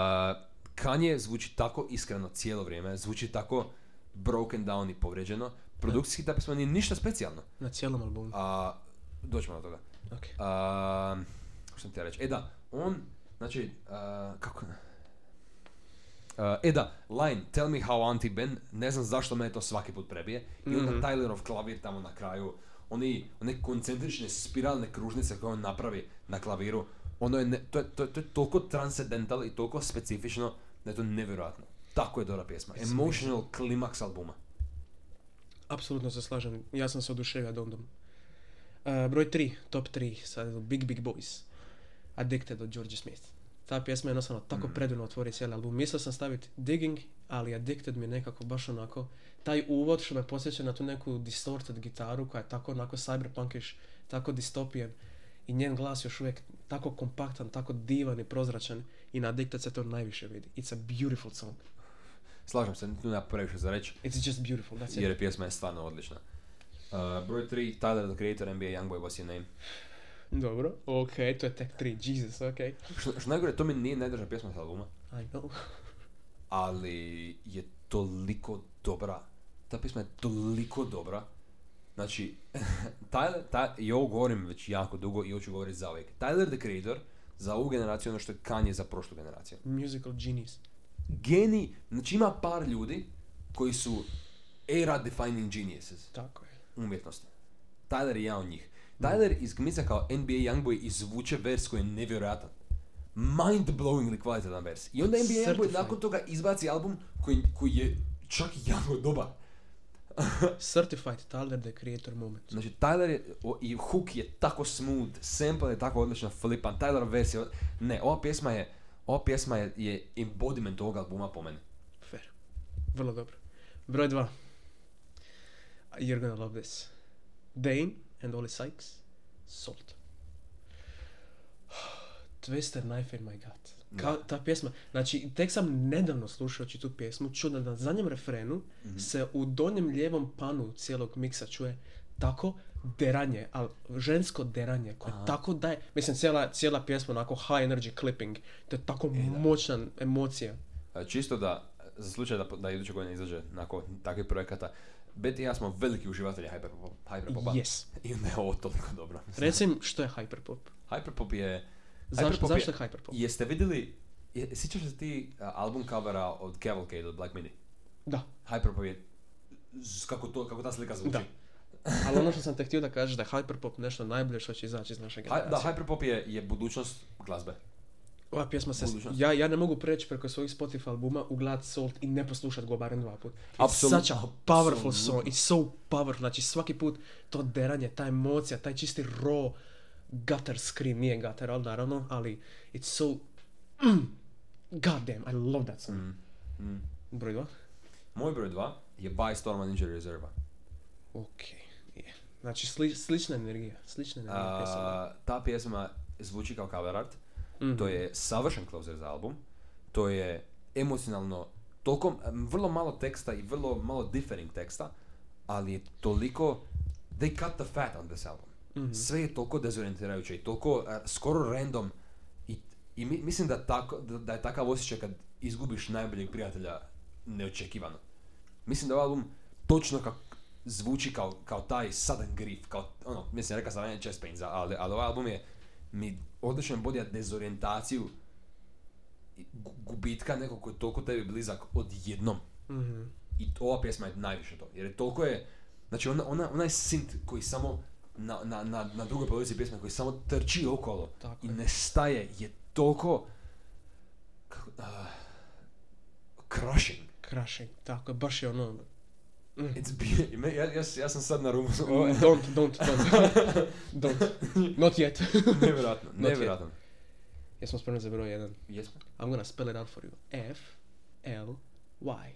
Kanye zvuči tako iskreno cijelo vrijeme, zvuči tako broken down i povrijeđeno. Produkcijski ta pjesma nije ništa specijalno. Na cijelom albumu. A, doćemo do toga. Ok. A, što sam ti ja reći? E da, on, znači, a, kako... A, e da, line, tell me how auntie been, ne znam zašto me to svaki put prebije. I onda Mhm. Tylerov klavir tamo na kraju, oni, one koncentrične spiralne kružnice koje on napravi na klaviru, ono je, ne, to, je, to, je- to je toliko transcendental i toliko specifično da je to nevjerojatno. Tako je dobra pjesma. Emotional klimaks albuma. Apsolutno se slažem. Ja sam se oduševio Dondom. Uh, broj 3, top 3, sad Big Big Boys. Addicted od George Smith. Ta pjesma je jednostavno tako Mm. predivno otvori cijeli album. Mislio sam staviti Digging, ali Addicted mi je nekako baš onako, taj uvod što me podsjeća na tu neku distorted gitaru koja je tako onako cyberpunkish, tako distopijan. I njen glas još uvijek tako kompaktan, tako divan i prozračan i na Addicted se to najviše vidi. It's a beautiful song. Slažem se, tu nema previše za reći, It's just beautiful, that's it. jer je pjesma je stvarno odlična. Uh, broj 3, Tyler, the Creator, NBA Youngboy, what's your name? Dobro, ok, to je tek tri, Jesus, ok. Što, što najgore, to mi nije najdrža pjesma s albuma, I know. ali je toliko dobra. Ta pjesma je toliko dobra. Znači, Tyler, ta, i ovo govorim već jako dugo i ovo ću govoriti za uvijek. Tyler, the Creator, za ovu generaciju ono što je Kanye za prošlu generaciju. Musical genius. Geni, znači ima par ljudi koji su era defining geniuses Tako je. umjetnosti. Tyler je jedan od njih. Tyler izgmiza kao NBA Youngboy izvuče vers koji je nevjerojatan. Mind-blowingly kvalitetan vers. I onda NBA Youngboy nakon toga izbaci album koji, koji je čak jako dobar. Certified Tyler, the creator moment. Znači, Tyler je, o, i hook je tako smooth, sample je tako odlično flipan, Tyler vers je, ne, ova pjesma je, ova pjesma je, je embodiment ovog albuma po meni. Fair. Vrlo dobro. Broj dva. You're gonna love this. Dane and Oli Sykes. Salt. Twister Knife in my gut. Ka, ta pjesma, znači tek sam nedavno slušajući tu pjesmu, čuo da na zadnjem refrenu se u donjem lijevom panu cijelog miksa čuje tako deranje, ali žensko deranje koje tako daje, mislim cijela, cijela pjesma onako high energy clipping, to je tako moćna emocija. E, Čisto da, za slučaj da, da iduće godine izađe nakon takvih projekata, Betty i ja smo veliki uživatelji hyperpop, hyperpopa. Yes. I onda je ovo toliko dobro. Reci im što je hyperpop. Hyperpop je... Zašto, hyperpop zašto je, je hyperpop? Jeste vidjeli, je, sjećaš se ti a, album covera od Cavalcade od Black Midi? Da. Hyperpop je, z- kako, to, kako ta slika zvuči. Da. Ali ono što sam te htio da kažeš da je hyperpop nešto najbolje što će izaći iz naše generacije. da, hyperpop je, je budućnost glazbe. Ova pjesma se... Budućnost. Ja, ja ne mogu preći preko svojih Spotify albuma, ugledat Salt i ne poslušat go barem dva put. It's Apsolutno, such a powerful song. It's so powerful. Znači svaki put to deranje, ta emocija, taj čisti raw gutter scream. Nije gutter, ali naravno, ali it's so... Mm, God damn, I love that song. Mm. Broj dva? Moj broj dva je By Storm Injury Reserva. Ok, je. Znači sli, slična energija, slična energija pjesama. A, ta pjesma zvuči kao cover art. Mhm. To je savršen closer za album. To je emocionalno toliko, vrlo malo teksta i vrlo malo differing teksta, ali je toliko, they cut the fat on this album. Mhm. Sve je toliko dezorientirajuće i toliko e, skoro random i, i mi- mislim da, tako, da, da je takav osjećaj kad izgubiš najboljeg prijatelja neočekivano. Mislim da ovaj album točno kao zvuči kao, kao taj sudden grief, kao ono, mislim rekao sam ranije chest pains, ali, ali ovaj album je mi odlično i gu- gubitka nekog koji je toliko tebi blizak odjednom. Mhm. I ova pjesma je najviše to. Jer je toliko je, znači ona, ona, onaj synth koji samo na, na, na, na drugoj polovici pjesme koji samo trči okolo Tako i je. ne staje je toliko kako, ah, crushing. Crushing, tako je, baš je ono... Mm. It's be- ja, ja, ja sam sad na rumu. Don't, don't, don't. don't. Not yet. nevjerojatno, nevjerojatno. Jesmo spremni za broj jedan. Jesmo. I'm gonna spell it out for you. F, L, Y.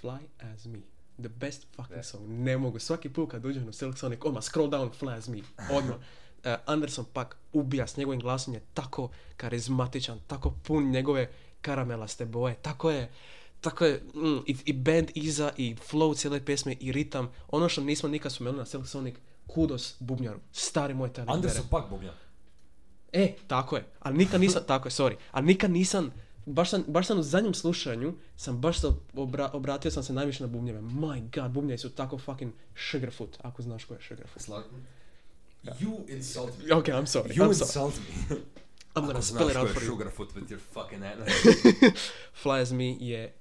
Fly as me. The best fucking Ne. song. Ne mogu. Svaki put kad uđem u Silk Sonic, odmah scroll down, fly as me. Odmah. Uh, Anderson pak ubija s njegovim glasom je tako karizmatičan, tako pun njegove karamelaste boje, tako je tako je, mm, i, i band iza, i flow cijele pjesme, i ritam. Ono što nismo nikad spomenuli na Silk Sonic, kudos bubnjaru, stari moj taj Anderson pak bubnja. E, tako je. Ali nikad nisam, tako je, sorry. Ali nikad nisam, baš sam, baš sam u zadnjem slušanju, sam baš se obra, obratio sam se najviše na bubnjeve. My god, bubnjevi su tako fucking sugarfoot, ako znaš ko je sugarfoot. Sla- You insult me. Ok, I'm sorry, You I'm sorry. insult me. I'm gonna Ako spell it znaš out ko for je you. Sugarfoot with your fucking ass. Fly as me je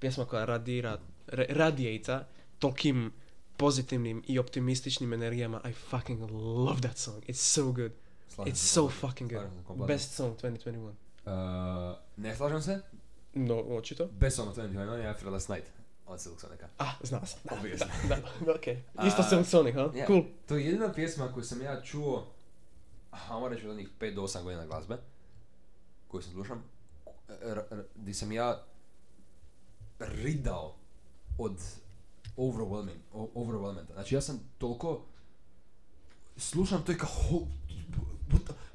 pjesma koja radira, re, radijeta tolkim pozitivnim i optimističnim energijama. I fucking love that song. It's so good. Slažem It's se so fucking good. slažem se. Best song 2021. Uh, ne slažem se. No, očito. Best song of 2021 je After Last Night od Silk Sonica. Ah, znao sam. Da, Obviously. da, da, ok. Isto A, Silk Sonic, ha? Yeah. Cool. To je jedina pjesma koju sam ja čuo, hajmo reći od onih 5 do 8 godina glazbe, koju sam slušam, r- r- di sam ja ridao od overwhelming, o- overwhelmenta. Znači ja sam toliko slušam to i kao, ho-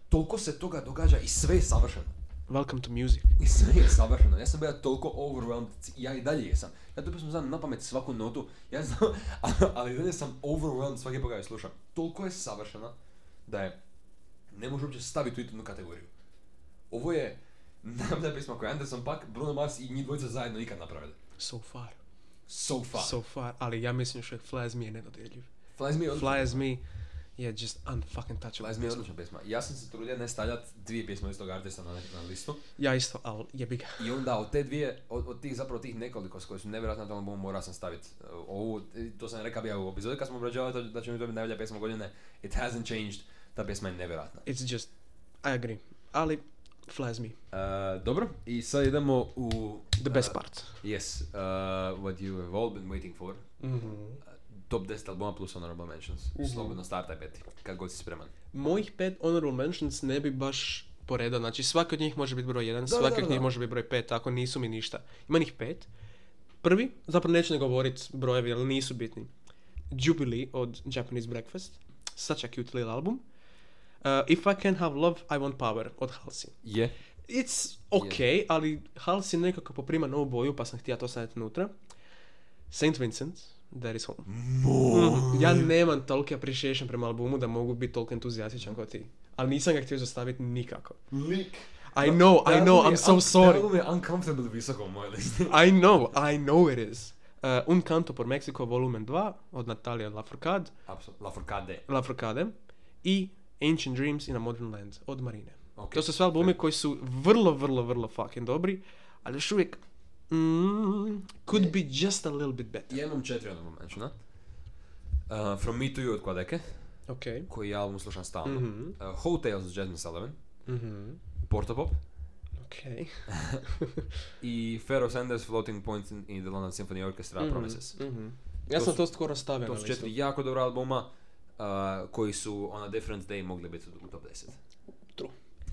toliko se toga događa i sve je savršeno. Welcome to music. I sve je savršeno. Ja sam bio toliko overwhelmed, ja i dalje jesam. Ja tu pesmu znam na pamet svaku notu, ja znam, ali i dalje sam overwhelmed svaki put je slušam. Toliko je savršena da je ne može uopće staviti u jednu kategoriju. Ovo je najbolja pesma koju je Anderson Paak, Bruno Mars i njih dvojica zajedno ikad napravili. So far. So far. So far. Ali ja mislim još uvijek Fly as me je nedodirljiv. Fly as me je Fly as me je just unfucking touchable. Fly as me je odlična pesma. Ja sam se trudio ne stavljat dvije pjesme istog artista na, na listu. Ja isto, ali jebi ga. I onda od te dvije, od, od tih zapravo tih nekoliko s koje su nevjerojatno na tom albumu morao sam staviti ovu, i to sam rekao bio u epizodi kad smo obrađavali da će mi to biti najbolja pjesma godine. It hasn't changed. Ta pjesma je nevjerojatna. It's just, I agree. Ali, Fly as me. Uh, dobro, i sad idemo u... The best uh, part. Yes, uh, what you have all been waiting for. Mhm. Uh, top 10 albuma plus honorable mentions. Slobodno startaj Beti, kad god si spreman. Mojih pet honorable mentions ne bi baš poredao. Znači, svaki od njih može biti broj jedan, Da, svaki da, od njih može biti broj pet, ako nisu mi ništa. Ima njih pet. Prvi, zapravo neću ne govorit brojevi, ali nisu bitni. Jubilee od Japanese Breakfast. Such a cute little album. Uh, If I Can Have Love, I Want Power od Halsey. Je. It's ok, ali Halsey nekako poprima novu boju, pa sam htio to staviti unutra. Saint Vincent, That is Home. Mhm. Ja nemam toliki appreciation prema albumu da mogu biti toliko entuzijastičan kao ti. Ali nisam ga htio zastaviti nikako. Lik. I know, I know, I'm so sorry. album je uncomfortable visoko u mojoj listi. I know, I know it is. Uh, Un Canto por Mexico volumen 2 od Natalija Lafourcade, Apsolutno. La Forcade. Lafourcade i Ancient Dreams in a Modern Land od Marine. Ok. To su sve albumi koji su vrlo, vrlo, vrlo fucking dobri, ali još uvijek mm, could be just a little bit better. Ja imam četiri honorable mentiona. Uh, From Me to You od Quadeke, Ok. koji ja album slušam stalno. Mhm. Uh, Hotels od Jasmine Sullivan. Mhm. Portopop. Ok. I Pharoah Sanders, Floating Points in, in the London Symphony Orchestra, Mhm, Promises. mhm. Ja To sam su- to skoro stavio To na su listu. četiri jako dobra albuma uh, koji su on a different day mogli biti u top 10. True.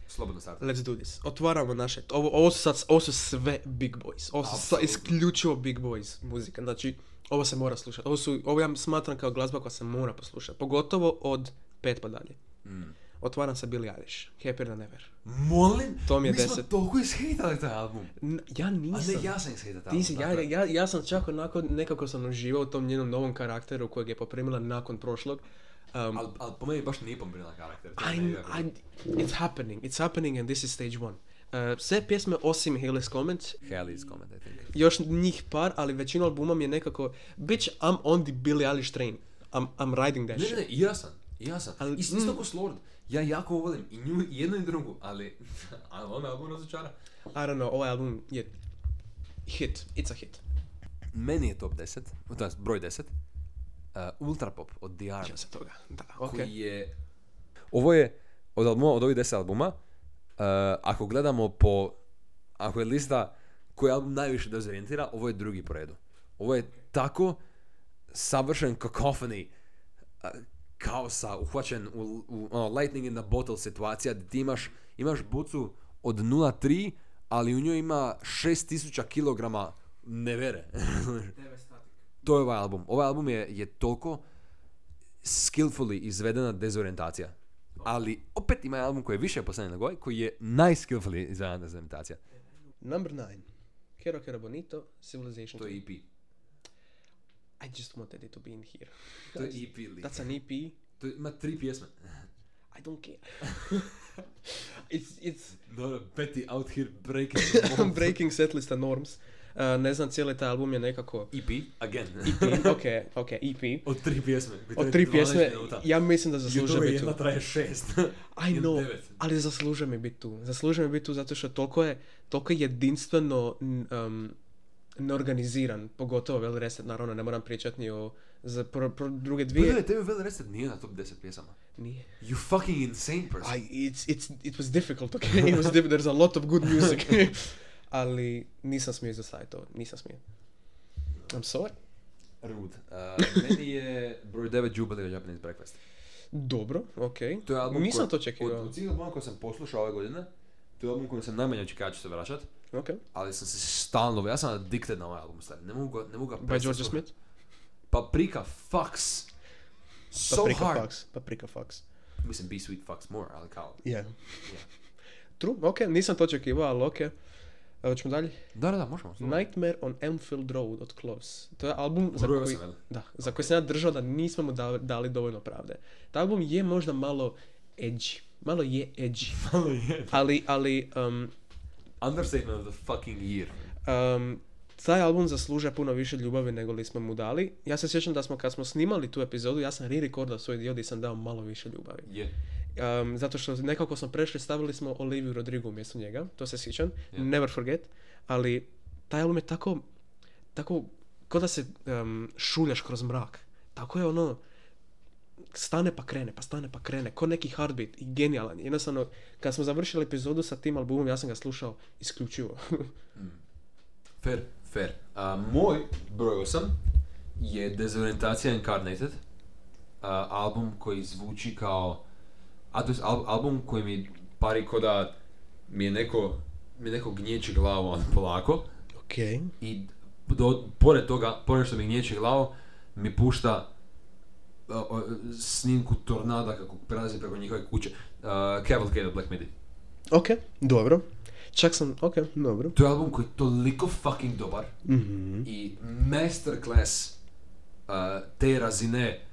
Slobodno start. Let's do this. Otvaramo naše. Ovo, ovo, su, sad, ovo su sve big boys. Ovo su isključivo big boys muzika. Znači, ovo se mora slušati. Ovo, su, ovo ja smatram kao glazba koja se mora poslušati. Pogotovo od pet pa dalje. Mm. Otvaram sa Billie Eilish. Happier than ever. Molim? To mi je Mi smo deset. toliko ishejtali taj album. N- ja A nisam. ne, ja sam ishejtao taj Ti album. si, ja, ja, ja sam čak onako nekako sam uživao u tom njenom novom karakteru kojeg je poprimila nakon prošlog. Um, Ali al, po meni baš nije pomrila karakter. I. I, it's happening. It's happening and this is stage one. Uh, sve pjesme osim Haley's Comment, Haley's comment, I think. još njih par, ali većinu albuma mi je nekako, bitch, I'm on the Billie Eilish train. I'm, I'm riding that Ne, shit. ne, i ja sam. Ja sam. Ali- Isto, isto ko s Lord. Ja jako volim i nju, i jednu i drugu, ali... ali me album razočara. I don't know, ovaj album je hit. It's a hit. Meni je top 10, to je broj 10, uh, Ultra Pop od The se toga. Da, ok. koji je... Ovo je od, albuma, od ovih 10 albuma, uh, ako gledamo po... Ako je lista koji album najviše dezorientira, ovo je drugi po redu. Ovo je tako savršen cacophony uh, kaosa, uhvaćen u, u ono, lightning in the bottle situacija gdje ti imaš, imaš bucu od 0.3, ali u njoj ima 6000 kg nevere. To je ovaj album. Ovaj album je, je toliko skillfully izvedena dezorientacija. Ali opet ima album koji je više postavljen nego ovaj, koji je najskillfully izvedena dezorientacija. Number nine. Kero Kero Bonito, Civilization To je 2. EP. I just wanted it to be in here. To je EP. lik. That's an EP. To ima tri pjesme. I don't care. it's, it's Dobro, Betty out here breaking breaking setlista norms. Uh, ne znam, cijeli taj album je nekako EP, again. EP, ok, ok, EP. Od tri pjesme. Od tri 12 pjesme, ja mislim da zaslužuje biti jedna tu. traje šest. I know, ali zaslužuje mi biti tu. Zaslužuje mi biti tu zato što toliko je, toliko je jedinstveno um, neorganiziran, pogotovo Vel Reset, naravno ne moram pričati ni o za pro, pro- druge dvije. Gledaj, tebi Vel Reset nije na top 10 pjesama. Nije. You fucking insane person. I, it's, it's, it was difficult, okay? It was diff- there's a lot of good music. Ali nisam smio izostaviti to, nisam smio. I'm sorry. Rude. Uh, meni je broj 9 Jubilee Japanese Breakfast. Dobro, okej. To je album Nisam koji- to očekivao. Od, od svih albuma koje sam poslušao ove godine, to je album koji sam najmanje očekivao da ću se vraćat, Ok. ali sam se stalno, ja sam addicted na ovaj album, stari. Ne mogu ga, ne mogu ga By slušat. Smith? Paprika fucks So Paprika hard. fucks. Paprika fucks. Mislim, Be Sweet fucks more, ali kao... Yeah. True, ok, nisam to očekivao, ali ok. Evo ćemo dalje. Da, da, da, možemo. Nightmare on Elmfield Road od Close. To je album za koji, jel? da, za koji sam ja držao da nismo mu dali, dali dovoljno pravde. Taj album je možda malo edgy. Malo je edgy. Malo je. Ali, ali um, Understatement of the fucking year. um, taj album zaslužuje puno više ljubavi nego li smo mu dali. Ja se sjećam da smo kad smo snimali tu epizodu, ja sam re-recordao svoj dio gdje sam dao malo više ljubavi. Je. Um, zato što nekako smo prešli, stavili smo Oliviju Rodrigo umjesto njega, to se sjećam, Je. never forget, ali taj album je tako, tako, ko da se um, šuljaš kroz mrak, tako je ono, stane pa krene, pa stane pa krene, ko neki heartbeat i genijalan. je. Jednostavno, kad smo završili epizodu sa tim albumom, ja sam ga slušao isključivo. Fair, fair. A, moj broj 8 je Desorientacija Incarnated. A, album koji zvuči kao... A to je al- album koji mi pari ko da mi je neko, mi je neko gnječi glavu ono, polako. ok. I do, pored toga, pored što mi gnječi glavu, mi pušta a, a, snimku tornada kako prelazi preko njihove kuće. Uh, Cavalcade od Black Midi. Ok, dobro. Čak sam, ok, dobro. To je album koji je toliko fucking dobar Mhm. i masterclass uh, te razine uh,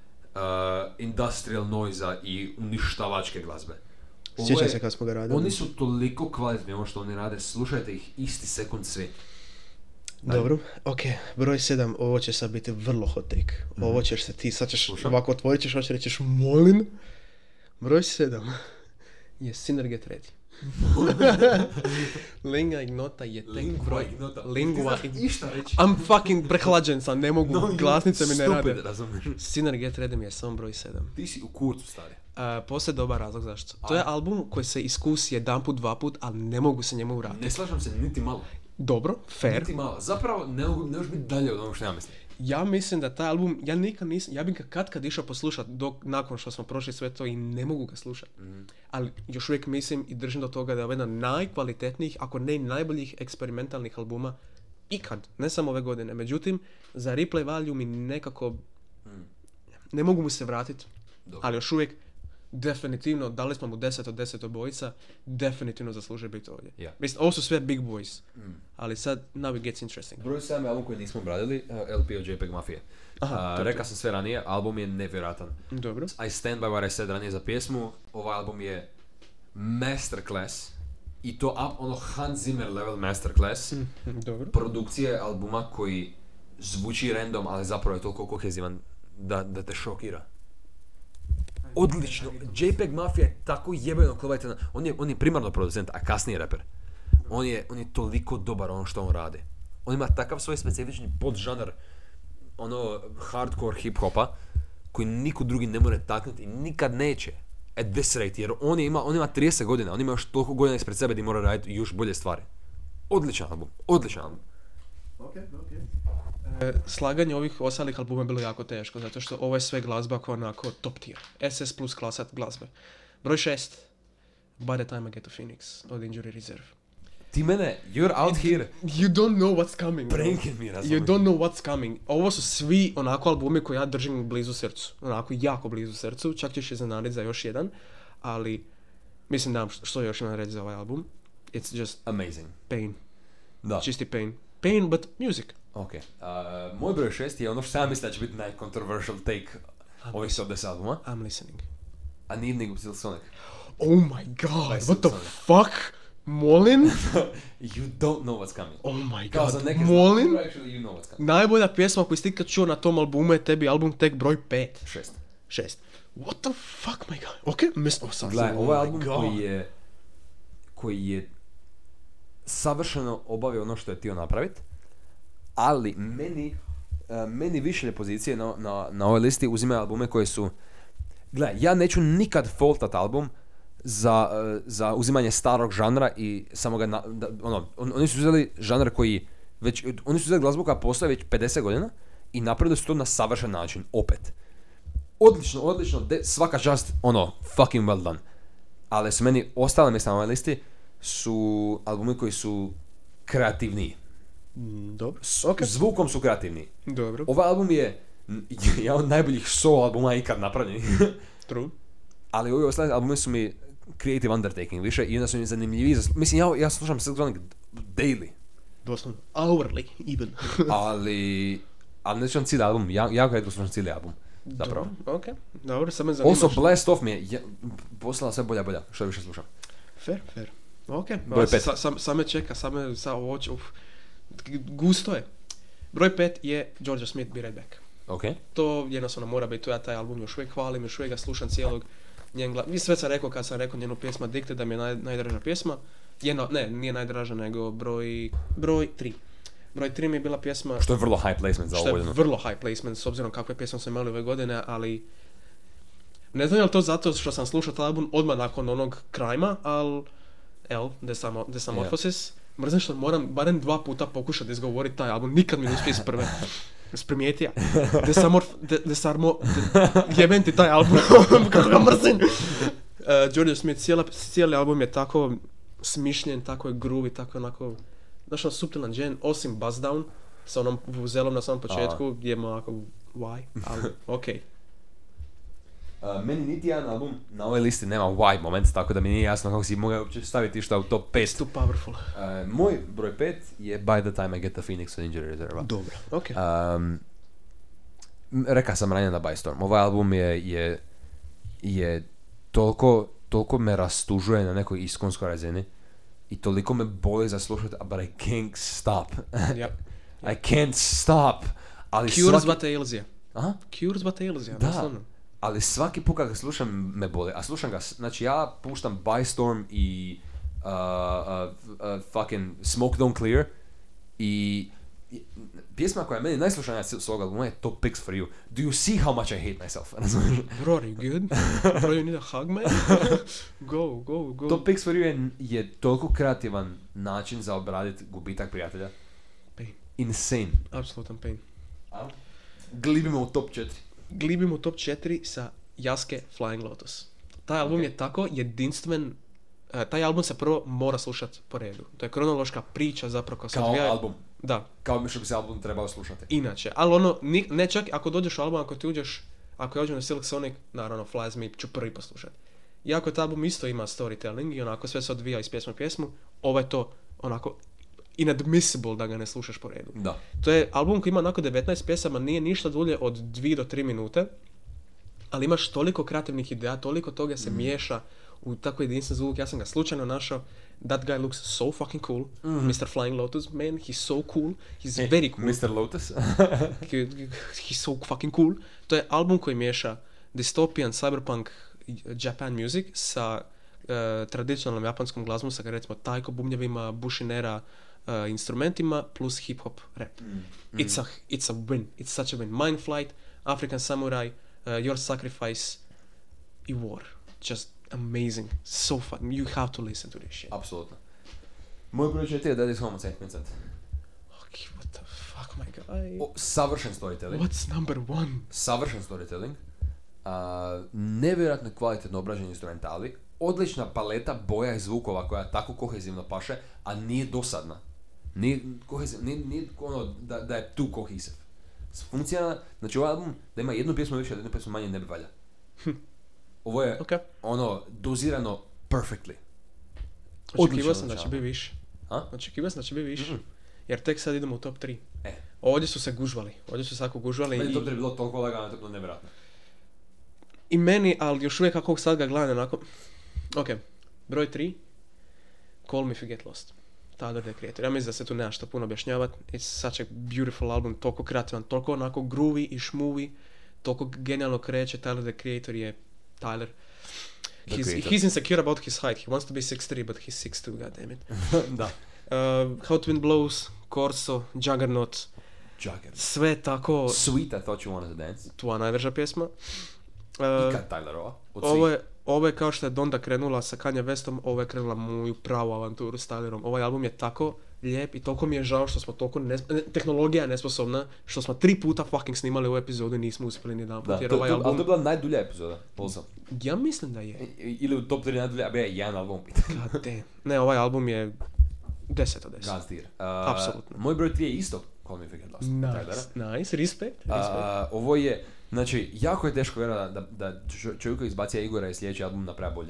industrial noiza i uništavačke glazbe. Ovo Sjećam je- se kad smo ga radili. Oni su toliko kvalitetni ovo što oni rade, slušajte ih isti sekund svi. Dobro, ok, broj 7, ovo će sad biti vrlo hot take. Ovo ćeš se ti, sad ćeš Slušam. ovako otvorit ćeš i rećeš molim. Broj 7 je Synerget ready. Lingua ignota je tek Lingua broj. ignota. Lingua Ti znaš ig- išta reći. I'm fucking prehlađen sam, ne mogu, No, glasnice mi ne stupid, rade. razumiješ? Synerget ready mi je samo broj 7. Ti si u kurcu, stari. Uh, postoje dobar razlog zašto. To je album koji se iskusi jedan put, dva put, ali ne mogu se njemu vratiti. Ne slažem se niti malo. Dobro, fair. Niti malo. Zapravo ne mogu, ne možeš biti dalje od onog što ja mislim. Ja mislim da taj album, ja nikad nisam, ja bih ga kad kad išao poslušat dok, nakon što smo prošli sve to i ne mogu ga slušat. Ali još uvijek mislim i držim do toga da je jedan najkvalitetnijih, ako ne i najboljih eksperimentalnih albuma ikad, ne samo ove godine. Međutim, za replay value mi nekako ne mogu mu se vratiti, ali još uvijek definitivno, dali smo mu 10 od 10 obojica, definitivno zaslužuje biti ovdje. Ja. Mislim, ovo su sve big boys, ali sad, now it gets interesting. Broj 7 je album koji nismo obradili, uh, LP od JPEG Mafije. Aha, Uh, rekao sam sve ranije, album je nevjerojatan. Dobro. I stand by what I said ranije za pjesmu, ovaj album je masterclass. I to up, ono Hans Zimmer level masterclass. Dobro. Produkcije albuma koji zvuči random, ali zapravo je toliko kohezivan da, da te šokira. Odlično. JPEG Mafia je tako jebeno kvalitetan. On je, on je primarno producent, a kasnije reper. On je, on je toliko dobar ono što on radi. On ima takav svoj specifični podžanar ono hardcore hip-hopa koji niko drugi ne more taknuti i nikad neće. At this rate, jer on, je ima, on ima 30 godina, on ima još toliko godina ispred sebe da mora raditi još bolje stvari. Odličan album, odličan album. E, slaganje ovih ostalih albuma je bilo jako teško, zato što ovo je sve glazba koja je onako top tier. SS plus klasa glazbe. Broj šest. By the time I get to Phoenix od Injury Reserve. Ti mene, you're out here, You don't know what's coming. pranking mi, You razumiješ? don't know what's coming. Ovo su svi onako albumi koje ja držim blizu srcu. Onako jako blizu srcu. Čak ćeš iznenaditi za još jedan. Ali mislim da što još imam reći za ovaj album. It's just Amazing. pain. Da. Čisti pain. Pain but music. Ok. Uh, moj broj šest je ono što sam mislim da će biti najcontroversial take ovih 110 albuma. I'm listening. A nije nego Still Sonic. Oh my god, what the sad. fuck? Molim? you don't know what's coming. Oh my Kao god, neke molim? znamo, actually you know what's coming. Najbolja pjesma koju si ikad čuo na tom albumu je tebi album tek broj 5. Šest. 6. What the fuck, my god? Ok, mis... Oh, sad Gledaj, sam- ovo je oh album God. koji je koji je savršeno obavio ono što je htio napraviti, ali meni eh, meni više pozicije na, na, na ovoj listi uzimaju albume koje su Gle, ja neću nikad faultat album za, eh, za uzimanje starog žanra i samo ga, na, da, ono, on- oni su uzeli žanr koji već, oni su uzeli glazbu koja postoji već 50 godina i napravili su to na savršen način, opet. Odlično, odlično, de, svaka čast, ono, fucking well done. Ali su meni ostale mjesta na ovoj listi su albumi koji su kreativniji. Mm, Dobro. S- Ok. Zvukom su kreativniji. Dobro. Ovaj album je jedan od najboljih solo albuma ikad napravljenih. True. Ali ovi ostali albumi su mi creative undertaking više i onda su mi zanimljiviji. za- Mislim, ja, ja slušam Silk Sonic daily, Doslovno. Hourly, even. ali... Ali ne slušam cijeli album, ja, jako redko slušam cijeli album. Zapravo. Ok, dobro, sad me zanimaš. Also, Blast Off mi je ja, postala sve bolja bolja, što više slušam. Fair, fair. Ok, Broj sa, pet. sa, sam me čeka, sam me sa oč, uf. Gusto je. Broj pet je Georgia Smith, Be Right Back. Ok. To jednostavno mora biti, to ja taj album još uvijek hvalim, još uvijek ga slušam cijelog. Njen gla... Vi sve sam rekao kad sam rekao njenu pjesmu Addicted da mi je naj, najdraža pjesma. Jedna, ne, nije najdraža nego broj, broj tri. Broj tri mi je bila pjesma Što je vrlo high placement za što ovu je godinu. vrlo high placement s obzirom kakve pjesme smo imali ove godine, ali ne znam je li to zato što sam slušao taj album odmah nakon onog krajma, ali evo, Desamo, Desamorphosis. Mrzim što moram barem dva puta pokušati izgovoriti taj album, nikad mi ne uspije iz prve. Sprimijetija. Desamorf... De, desarmo... De, jebem ti taj album, kako ga mrzim. Uh, Georgia Smith, cijela, cijeli album je tako smišljen, tako je groovy, tako je onako... Znaš, ono suptilan džen, osim Buzz Down, sa onom vuzelom na samom početku, gdje je onako, why, ali okej. Uh, meni niti jedan album na ovoj listi nema why moment, tako da mi nije jasno kako si mogao uopće staviti što u top 5. Too powerful. Uh, moj broj 5 je By the Time I Get the Phoenix od Injury Reserva. Dobro, okej. Um, m- reka sam ranije na Bystorm. Ovaj album je, je, je toliko, toliko me rastužuje na nekoj iskonskoj razini i toliko me boli za slušat, but I can't stop. Ja. I can't stop. Ali Cures svaki... Bata Ilzija. Aha. Cures Bata Ilzija, Da. doslovno. Ali svaki put kad ga slušam me boli. A slušam ga, znači ja puštam Bystorm i uh, uh, uh, fucking Smoke Don't Clear i pjesma koja je meni najslušanija s ovog albuma je Top Picks for You. Do you see how much I hate myself? Bro, are you good? Bro, you need a hug, man? go, go, go. Top Picks for You je, je toliko kreativan način za obraditi gubitak prijatelja. Pain. Insane. Apsolutan pain. Glibimo u top 4. Glibimo u top 4 sa Jaske Flying Lotus. Taj album Ok. je tako jedinstven, e, taj album se prvo mora slušat po redu. To je kronološka priča zapravo koja se Kao odvija- album. Da, Kao što bi se album trebao slušati. inače. Ali ono, ni- ne čak ako dođeš u album, ako ti uđeš, ako ja uđem na Silk Sonic, naravno Fly As Me ću prvi poslušat. Iako taj album isto ima storytelling i onako sve se odvija iz pjesme u pjesmu, ovo je to onako inadmissible da ga ne slušaš po redu. Da. To je album koji ima onako 19 pjesama, nije ništa dulje od 2 do 3 minute, ali imaš toliko kreativnih ideja, toliko toga se miješa u tako jedinstven zvuk. Ja sam ga slučajno našao. That guy looks so fucking cool. Mr. Flying Lotus, man, he's so cool. He's very cool. Mr. Lotus. He- He's so fucking cool. To je album koji miješa dystopian, cyberpunk, Japan music sa eh, tradicionalnom japanskom glazbom, sa recimo taiko bubnjevima, bushinera, eh, instrumentima, plus hip hop rap. It's a it's a win. It's such a win. Mind Flight, African Samurai, uh, Your Sacrifice i War. Just amazing. So fun. You have to listen to this shit. Apsolutno. Moj 4 je Dead is Homo Saint Vincent. Okay, what the fuck, my guy? O, savršen storytelling. What's number one? Savršen storytelling. A, nevjerojatno kvalitetno obrađeni instrumentali. Odlična paleta boja i zvukova koja tako kohezivno paše, a nije dosadna. Nije, nije, nije ono da, da je tu kohesiv. Funkcionalna, znači ovaj album da ima jednu pjesmu više, a jednu pjesmu manje ne bi valja. Ovo je Ok. ono dozirano perfectly. Očekivao sam da će biti više. Očekivao sam da će biti više. Mhm. Jer tek sad idemo u top 3. E. Ovdje su se gužvali. Ovdje su se jako gužvali. Meni i- to je bilo toliko lagano, to bilo nevjerojatno. I meni, ali još uvijek kako sad ga gledam onako... Ok, broj 3. Call Me If You Get Lost. Tyler the Creator. Ja mislim da se tu nema što puno objašnjavat. It's such a beautiful album, toliko kreativan, toliko onako groovy i šmuvi, toliko genijalno kreće. Tyler the Creator je Tyler. He's, Creator. he's insecure about his height. He wants to be 6'3, but he's 6'2, goddammit. da. Uh, How Twin Blows, Corso, Juggernaut, Jugger. sve tako, Sweet, I thought you wanted to dance. tvoja najveža pjesma. Uh, Ikad Tylerova. Od ovo je, ovo je kao što je Donda krenula sa Kanye Westom, ovo je krenula moju pravu avanturu s Tylerom. Ovaj album je tako lijep i toliko mi je žao što smo toliko, ne, tehnologija je nesposobna, što smo tri puta fucking snimali ovu epizodu i nismo uspjeli ni jedan put, Da, jer to, ovaj to, ali to album, je bila najdulja epizoda, also. ja mislim da je. I- Ili u top 3 najdulja, a be jedan album pita. Ne, ovaj album je 10 od 10. God tier. Uh, Apsolutno. Moj broj 3 je isto Call Me If You Get Lost. Nice, nice, respect, respect. A, ovo je, znači, jako je teško vjerovati da, da čo- čovjek koji izbacija Igora i sljedeći album napravi bolje.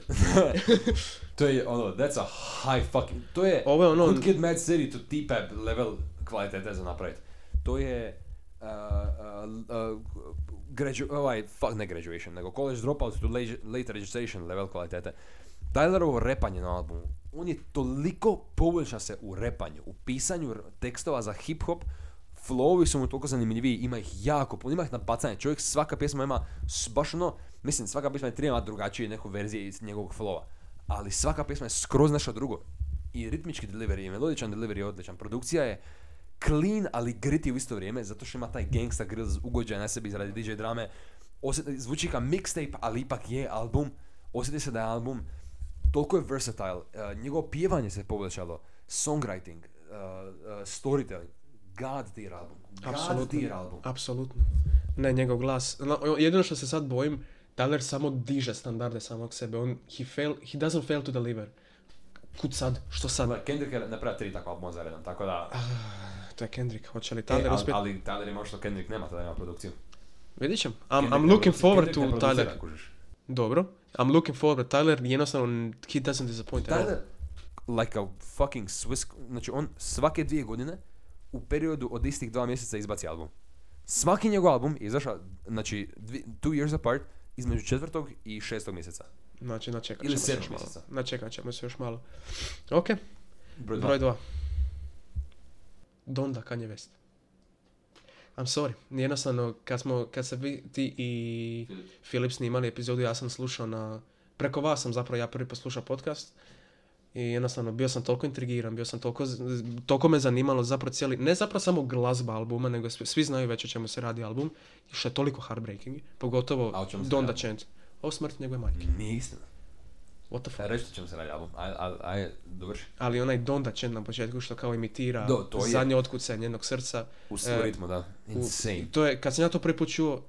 to je ono, that's a high fucking, to je Ovo je ono- Good Kid Mad City to T-Pap level kvalitete za napraviti. To je uh, uh, uh, gradu- ovaj, fuck, ne graduation, nego college dropout to late, late registration level kvalitete. Tylerovo repanje na albumu, on je toliko poboljša se u repanju, u pisanju tekstova za hip-hop, flowovi su mu toliko zanimljiviji, ima ih jako puno, ima ih na bacanje. Čovjek svaka pjesma ima baš ono, mislim svaka pjesma je treba drugačije neku verzije iz njegovog flowa, ali svaka pjesma je skroz nešto drugo. I ritmički delivery, i melodičan delivery je odličan. Produkcija je clean, ali gritty u isto vrijeme, zato što ima taj gangsta grills ugođaj na sebi izradi DJ drame. Osjeti, zvuči kao mixtape, ali ipak je album. Osjeti se da je album toliko je versatile, uh, njegovo pjevanje se poboljšalo, songwriting, uh, uh, storytelling, god tier album, god Apsolutno. tier album. Apsolutno. Ne, njegov glas. No, jedino što se sad bojim, Tyler samo diže standarde samog sebe. On, he, fail, he doesn't fail to deliver. Kud sad? Što sad? Kendrick je napravio tri takva albuma za redom, tako da... To je Kendrick. Hoće li E, Tyler ali, uspjeti? ali Tyler ima što Kendrick nema, tada ima produkciju. Vidit ćem. I'm, Kendrick I'm looking forward to Tyler. Dobro. I'm looking forward. Tyler jednostavno, he doesn't disappoint at all. Tyler, like a fucking Swiss, znači on svake dvije godine u periodu od istih dva mjeseca izbaci album. Svaki njegov album je izašao, znači, dvi, two years apart, između četvrtog i šestog mjeseca. Znači, načekat Ili ćemo se još malo. mjeseca. Načekat ćemo se još malo. Ok, Broj dva. broj dva. Donda, Kanye West. I'm sorry. Jednostavno, kad, smo, kad se vi, ti i Filip. Filip snimali epizodu, ja sam slušao na... Preko vas sam zapravo ja prvi poslušao podcast. I jednostavno, bio sam toliko intrigiran, bio sam toliko, toliko me zanimalo zapravo cijeli, ne zapravo samo glazba albuma, nego svi, svi znaju već o čemu se radi album, i što je toliko heartbreaking, pogotovo Donda? Chant. O smrti njegove majke. Nije istina. What the fuck? Reći ćemo se radi album. Aj, aj, aj, dovrši. Ali onaj Donda Chant na početku što kao imitira Do, to je. zadnje otkucanje njenog srca. U E, ritmu, da. u- Insane. To je, kad sam ja to prvi put čuo,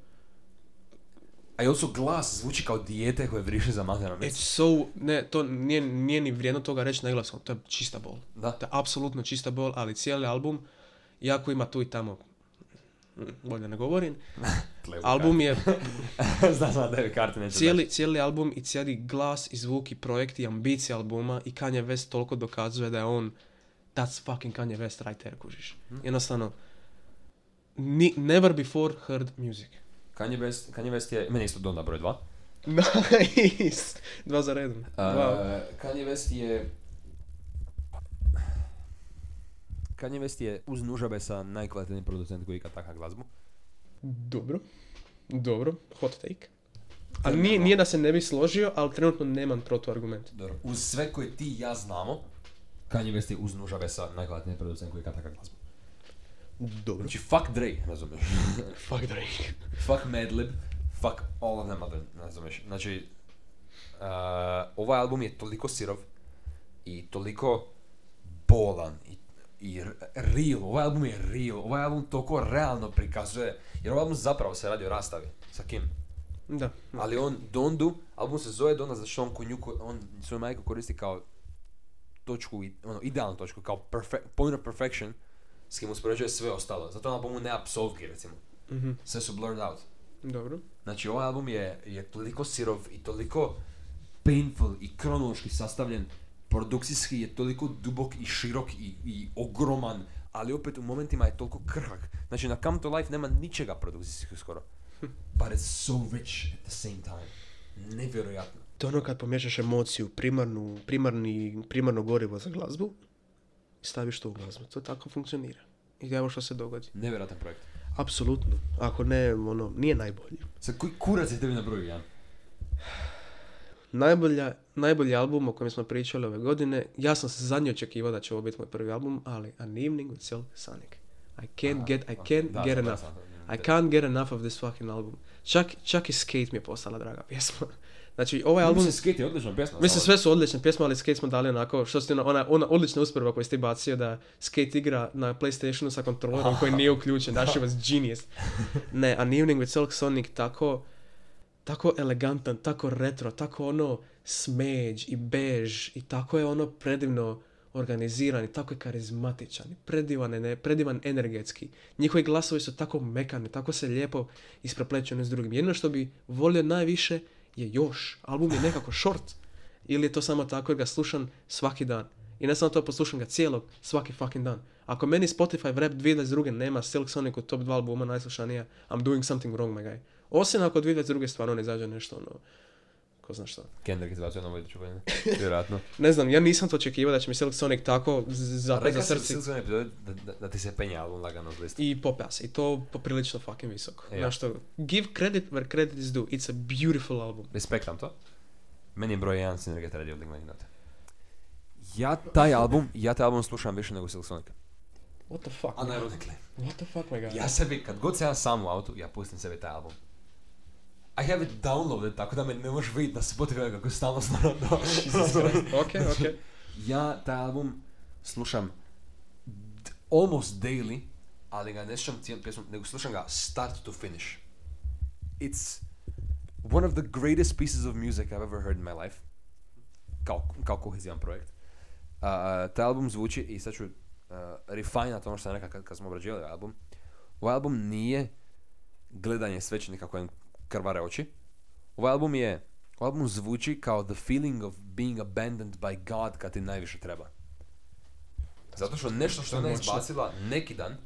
A i also glas zvuči kao dijete koje vriše za materom. it's so, ne, to nije, nije ni vrijedno toga reći na glaskom, to je čista bol. Da. To je apsolutno čista bol, ali cijeli album, jako ima tu i tamo, mm, bolje ne govorim, album je, Zna sam da tebi karte neće cijeli, cijeli album i cijeli glas i zvuk i projekt i ambicija albuma i Kanye West toliko dokazuje da je on, that's fucking Kanye West right there, kužiš. Jednostavno, ni, never before heard music. Kanye West, Kanye West je, meni isto Donda broj dva. Nice! Dva za redom. Dva. Uh, Kanye West je... Kanye West je uz Nužabesa najkvalitetniji producent koji ikad taka glazbu. Dobro. Dobro. Hot take. Ali nije, nije da se ne bi složio, ali trenutno nemam protuargument. Dobro. Uz sve koje ti i ja znamo, Kanye West je uz Nužabesa najkvalitetniji producent koji ikad taka glazbu. Dobro. Znači, fuck Dre, razumiješ? Fuck Drake. fuck Madlib, fuck all of them other, razumiješ? Znači, uh, ovaj album je toliko sirov i toliko bolan i, i real, ovaj album je real, ovaj album toliko realno prikazuje, jer ovaj album zapravo se radi o rastavi, sa kim? Da. Ali on Dondu, album se zove Donda zato što on konju, on svoju majku koristi kao točku, ono, idealnu točku, kao perfe- point of perfection, s kim uspoređuje sve ostalo. Zato na albumu nema psovki, recimo. Mhm. Sve su blurred out. Dobro. Znači, ovaj album je, je toliko sirov i toliko painful i kronološki sastavljen. Produkcijski je toliko dubok i širok i, i ogroman, ali opet u momentima je toliko krhak. Znači, na Come to Life nema ničega produkcijski skoro. But it's so rich at the same time. Nevjerojatno. To je ono kad pomiješaš emociju, primarnu, primarni, primarno gorivo za glazbu, i staviš to u glazbu. To tako funkcionira. I evo što se dogodi. Nevjerojatan projekt. Apsolutno. Ako ne, ono, nije najbolji. Sad, koji kurac je tebi na broju, Jan? Najbolja, najbolji album o kojem smo pričali ove godine, ja sam se zadnje očekivao da će ovo biti moj prvi album, ali An Evening with Silk Sonic. I can't get, I can't Da, get enough. da, da. I can't get enough of this fucking album. Čak, čak i Skate mi je postala draga pjesma. Znači, ovaj album... Mislim, Skate je odlična pjesma. Mislim, sve su odlične pjesme, ali Skate smo dali onako, što ste, ona, ona odlična usporba koju ste bacio da Skate igra na Playstationu sa kontrolerom koji nije uključen. That shit was genius. Ne, An Evening with Silk Sonic tako, tako elegantan, tako retro, tako ono smeđ i bež i tako je ono predivno organiziran i tako je karizmatičan, i predivan, ene- predivan energetski. Njihovi glasovi su tako mekani, tako se lijepo isprepleću s drugim. Jedno što bi volio najviše je još. Album je nekako short. Ili je to samo tako jer ga slušam svaki dan. I ne samo to, poslušam ga cijelog, svaki fucking dan. Ako meni Spotify rap 2022 nema Silk Sonic u top 2 albuma najslušanija, I'm doing something wrong, my guy. Osim ako 2022 stvarno ne izađe nešto, ono, ko zna što. Kendrick izbacio novo iduću godinu. Vjerojatno. Ne znam, ja nisam to očekivao da će mi Silk Sonic tako zapet za srce Silk epizodi da, da, da ti se penja album lagano uz listu. i popea se. I to poprilično fucking visoko. Ja. Znaš što, give credit where credit is due. It's a beautiful album. Respektam to. Meni je broj jedan Synerget Radio od Ligma Note. Ja taj album, ja taj album slušam više nego Silk Sonica. What the fuck? Unironically. What the fuck, my guy? Ja sebi, kad god se ja sam u autu, ja pustim sebi taj album. I have it downloaded, tako da me ne možeš vidjeti na Spotify kako stalno stvarno ok, ok. Ja taj album slušam d- almost daily, ali ga ne slušam cijelu pjesmu, nego slušam ga start to finish. It's one of the greatest pieces of music I've ever heard in my life. Kao, kao kohezivan projekt. Uh, taj album zvuči, i sad ću uh, refinat ono što sam rekao kad, kad smo obrađivali album. Ovaj album nije gledanje svećenika kojem krvare oči. Ovaj album je, ovaj album zvuči kao the feeling of being abandoned by God kad ti najviše treba. Zato što nešto što je ona izbacila neki dan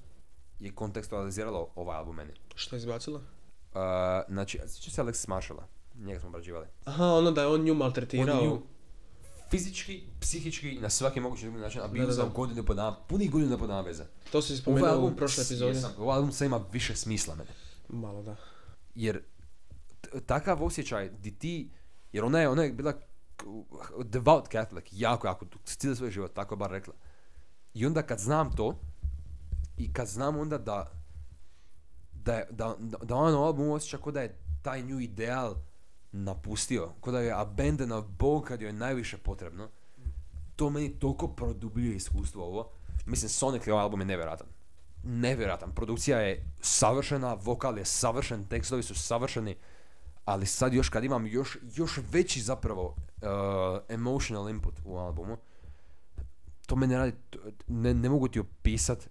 je kontekstualiziralo ovaj album meni. Što je izbacila? Uh, znači, sjeća se Alexis Marshalla, njega smo obrađivali. Aha, ono da je on nju On maltretirao. nju fizički, psihički, na svaki mogući drugi način, a bio za godinu po dana, punih godina po dana veze. To si Ovaj spomenuo album, u prošloj epizodi. ovaj album sad ima više smisla mene. Malo da. Jer takav osjećaj di ti, jer ona je, ona je bila devout Catholic, jako, jako, cijeli svoj život, tako je bar rekla. I onda kad znam to, i kad znam onda da, da, je- da, da, na albumu osjeća kao da je taj nju ideal napustio, kao da je abandonao Bog kad joj je najviše potrebno, to meni toliko produbljuje iskustvo ovo. Mislim, Sonic ovaj album je nevjerojatan. Nevjerojatan. Produkcija je savršena, vokal je savršen, tekstovi su savršeni, ali sad još kad imam još, još veći zapravo uh, emotional input u albumu, to mene radi, ne, ne mogu ti opisat.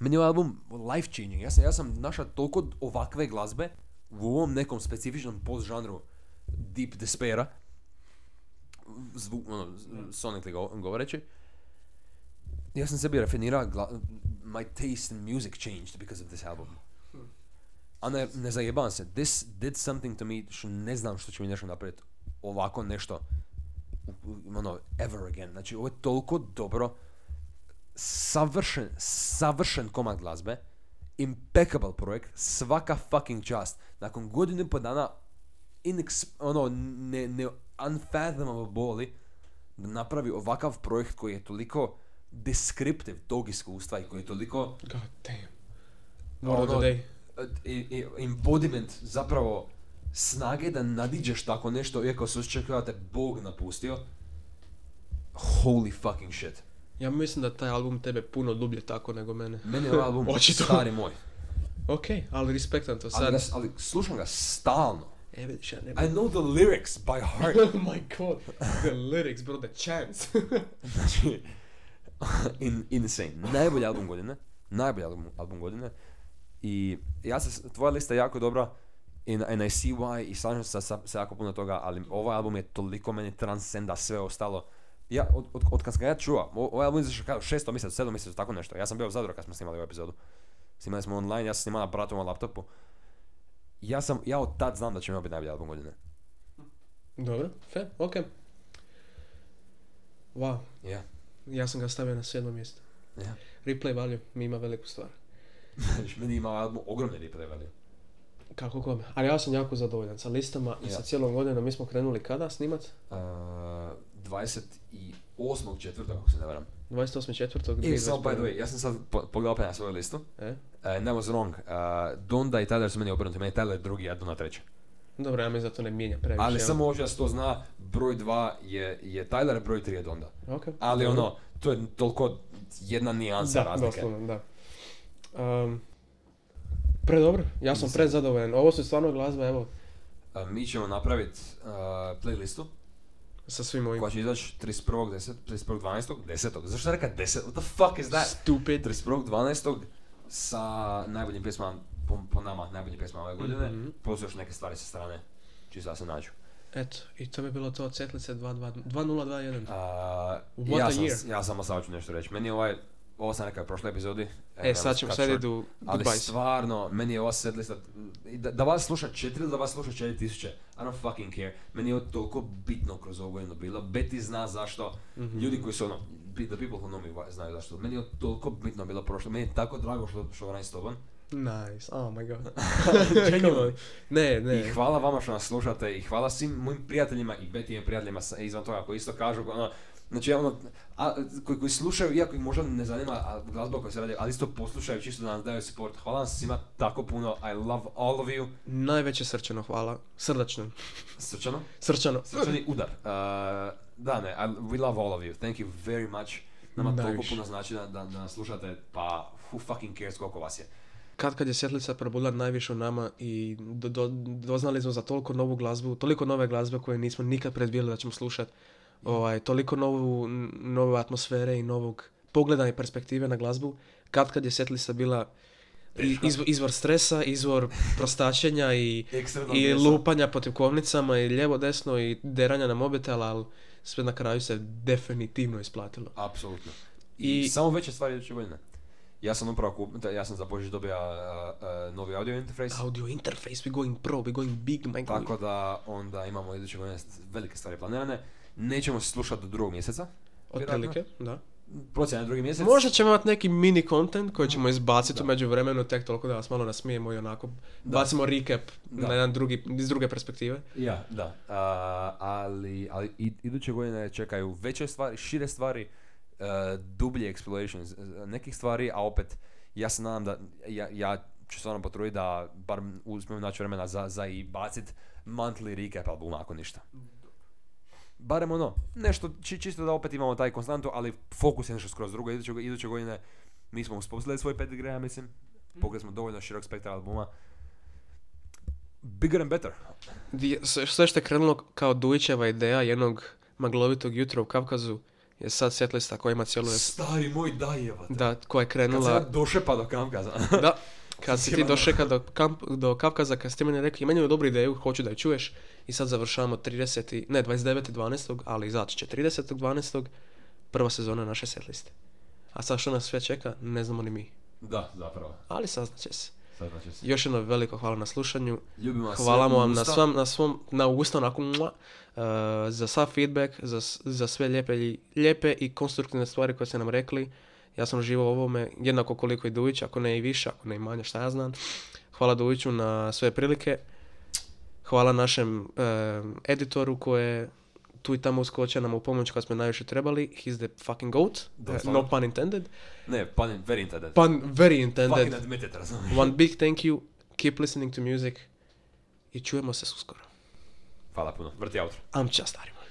Meni je ovaj album life changing. Ja sam, ja sam našao toliko ovakve glazbe u ovom nekom specifičnom post žanru deep despaira, zvu, ono, sonically go, govoreći, ja sam sebi rafinirao, gla- my taste in music changed because of this album. A ne, ne zajebavam se, this did something to me što ne znam što će mi nešto napraviti ovako nešto ono, ever again. Znači, ovo je toliko dobro, savršen, savršen komad glazbe, impeccable projekt, svaka fucking čast. Nakon godinu i po dana, inex, ono, ne, ne unfathomable boli, da napravi ovakav projekt koji je toliko descriptive tog iskustva i koji je toliko God damn. Word of the Ono, day. Embodiment zapravo snage da nadiđeš tako nešto iako se osjeća kao da te Bog napustio. Holy fucking shit. Ja mislim da taj album tebe puno dublje tako nego mene. Meni je album Očito. stari moj. Ok, ali respektam to Ali, sad. ga, ali slušam ga stalno. E, vidiš, ja ne I know the lyrics by heart. oh my god. The lyrics, bro, the chants. Znači, in, insane. Najbolji album godine. Najbolji album, album godine. I ja se, tvoja lista je jako dobra. And, and I see why i slažem se sa, sa jako puno toga, ali ovaj album je toliko meni transcenda sve ostalo. Ja, od, od, od kad sam ga ja čuo, ovaj album izašao kao šesto mjesec, sedam mjesec, tako nešto. Ja sam bio u Zadru kad smo snimali ovu epizodu. Snimali smo online, ja sam snimao na bratovom laptopu. Ja sam, ja od tad znam da će mi biti najbolji album godine. Dobro, fair, ok. Wow, Ja. ja sam ga stavio na sedmo mjesto. Ja. Replay value mi ima veliku stvar. Znači, meni ima album ogromne value. Kako kome. Ali ja sam jako zadovoljan sa listama i Ja. sa cijelom godinom. Mi smo krenuli kada snimat? Uh, 28. četvrtog, ako se ne varam. 28.4. I samo, by the way, ja sam sad po- pogledao opet na svoju listu. E? Uh, and I was wrong. Uh, Donda i Tyler su meni obrnuti. Meni Tyler drugi, a Donda treći. Dobro, ja mi zato ne mijenja previše. Ali samo da se to zna, broj 2 je, je Tyler, broj 3 je Donda. Ok. Ali dobro. ono, to je toliko jedna nijansa Da, razlike. doslovno, da. Um, predobro, ja sam prezadovoljan. Ovo su stvarno glazba, evo, Uh, mi ćemo napraviti uh, playlistu Sa svim ovim. koja će izaći 31.10. 31.12. 10. Zašto sam rekao 10? What the fuck is that? Stupid. 31.12. sa najboljim pjesmama, po, po nama, najboljim pjesmama ove godine, Mhm. plus još neke stvari sa strane, čisto da se nađu. Eto, i to bi bilo to od Cetlice 22 2021. A, What ja, a sam, year. ja samo samo ću nešto reći. Meni je ovaj, ovo sam rekao u prošloj epizodi. E, sad ćemo, sad idu Ali stvarno, meni je ova set lista, i da, da vas sluša četiri ili da vas sluša četiri tisuće, I don't fucking care. Meni je ovo toliko bitno kroz ovu godinu bilo. Betty zna zašto, Mhm. ljudi koji su ono, the people who know me znaju zašto. Meni je ovo toliko bitno bilo prošlo, meni je tako drago što, što je s tobom. Nice, oh my god. Ne, ne. I hvala vama što nas slušate i hvala svim mojim prijateljima i Betijim prijateljima izvan toga koji isto kažu ono, Znači, ono, a, koji, koji slušaju, iako ih možda ne zanima a, glazba koja se radi, ali isto poslušaju čisto da nas daju support. Hvala vam svima tako puno, I love all of you. Najveće srčano hvala. Srdačno. Srčano? Srčano. Srčani udar. Uh, da, ne, I, we love all of you. Thank you very much. Nama toliko Najviše. puno znači da, da, da nas slušate, pa who fucking cares koliko vas je. Kad kad je Svjetlica probudila najviše u nama i do, do- doznali smo za toliko novu glazbu, toliko nove glazbe koje nismo nikad predvidjeli da ćemo slušat. Ovaj, toliko novu, nove atmosfere i novog pogleda i perspektive na glazbu. Kad kad je Svjetlica bila izvor, izvor stresa, izvor prostačenja i, i lupanja po kovnicama i lijevo desno i deranja na mobitel, ali sve na kraju se definitivno isplatilo. Apsolutno. I, I- samo veće stvari iduće godine. Ja sam upravo kup, ja sam za Božić dobio novi audio interface. Audio interface, we going pro, we going big, my. Tako da onda imamo iduće godine velike stvari planirane. Nećemo se slušati do drugog mjeseca. Otprilike, da. Procjena drugi mjesec. Možda ćemo imati neki mini content koji ćemo izbaciti u međuvremenu tek toliko da vas malo nasmijemo i onako Da. bacimo recap Da. na jedan drugi, iz druge perspektive. Ja, da. A, ali, ali iduće godine čekaju veće stvari, šire stvari, uh, dublje explorations uh, nekih stvari, a opet ja se nadam da ja, ja ću stvarno potruditi da bar uzmem naći vremena za, za i bacit monthly recap albuma ako ništa. Barem ono, nešto či, čisto da opet imamo taj konstantu, ali fokus je nešto skroz drugo. Iduće, iduće godine mi smo uspostavili svoj pedigree, ja mislim. Pogledali smo dovoljno širok spektar albuma. Bigger and better. Sve sve što je krenulo kao Dujićeva ideja jednog maglovitog jutra u Kavkazu je sad setlista koja ima cijelu... Stari moj dajeva. Da, koja je Kad sam ja krenula... došepa do Kavkaza. Da, kad si ti došao do, kamp, do Kavkaza, kad ste meni rekli, meni je dobru ideju, hoću da je čuješ, i sad završavamo 30. ne, 29.12., ali izaći će 30.12. prva sezona naše setliste. A sad što nas sve čeka, ne znamo ni mi. da, zapravo. Ali saznaće se. Sad znači se. Još jedno veliko hvala na slušanju. Ljubimo vas Hvala vam na svom, na svom, na usta, onako, mua, uh, za sav feedback, za, za sve lijepe, lijepe i konstruktivne stvari koje ste nam rekli. Ja sam uživao ovome jednako koliko i Dujić, ako ne i više, ako ne i manje, šta ja znam. Hvala Dujiću na sve prilike. Hvala našem eh, editoru koje tu i tamo uskoče nam u pomoć kad smo najviše trebali. He's the fucking goat. Eh, Doslovno. no pun intended. Ne, pun very intended. Pun very intended. Fucking admit it, razumiješ? One big thank you. Keep listening to music. I čujemo se uskoro. Hvala puno. Vrti outro. Amća starima.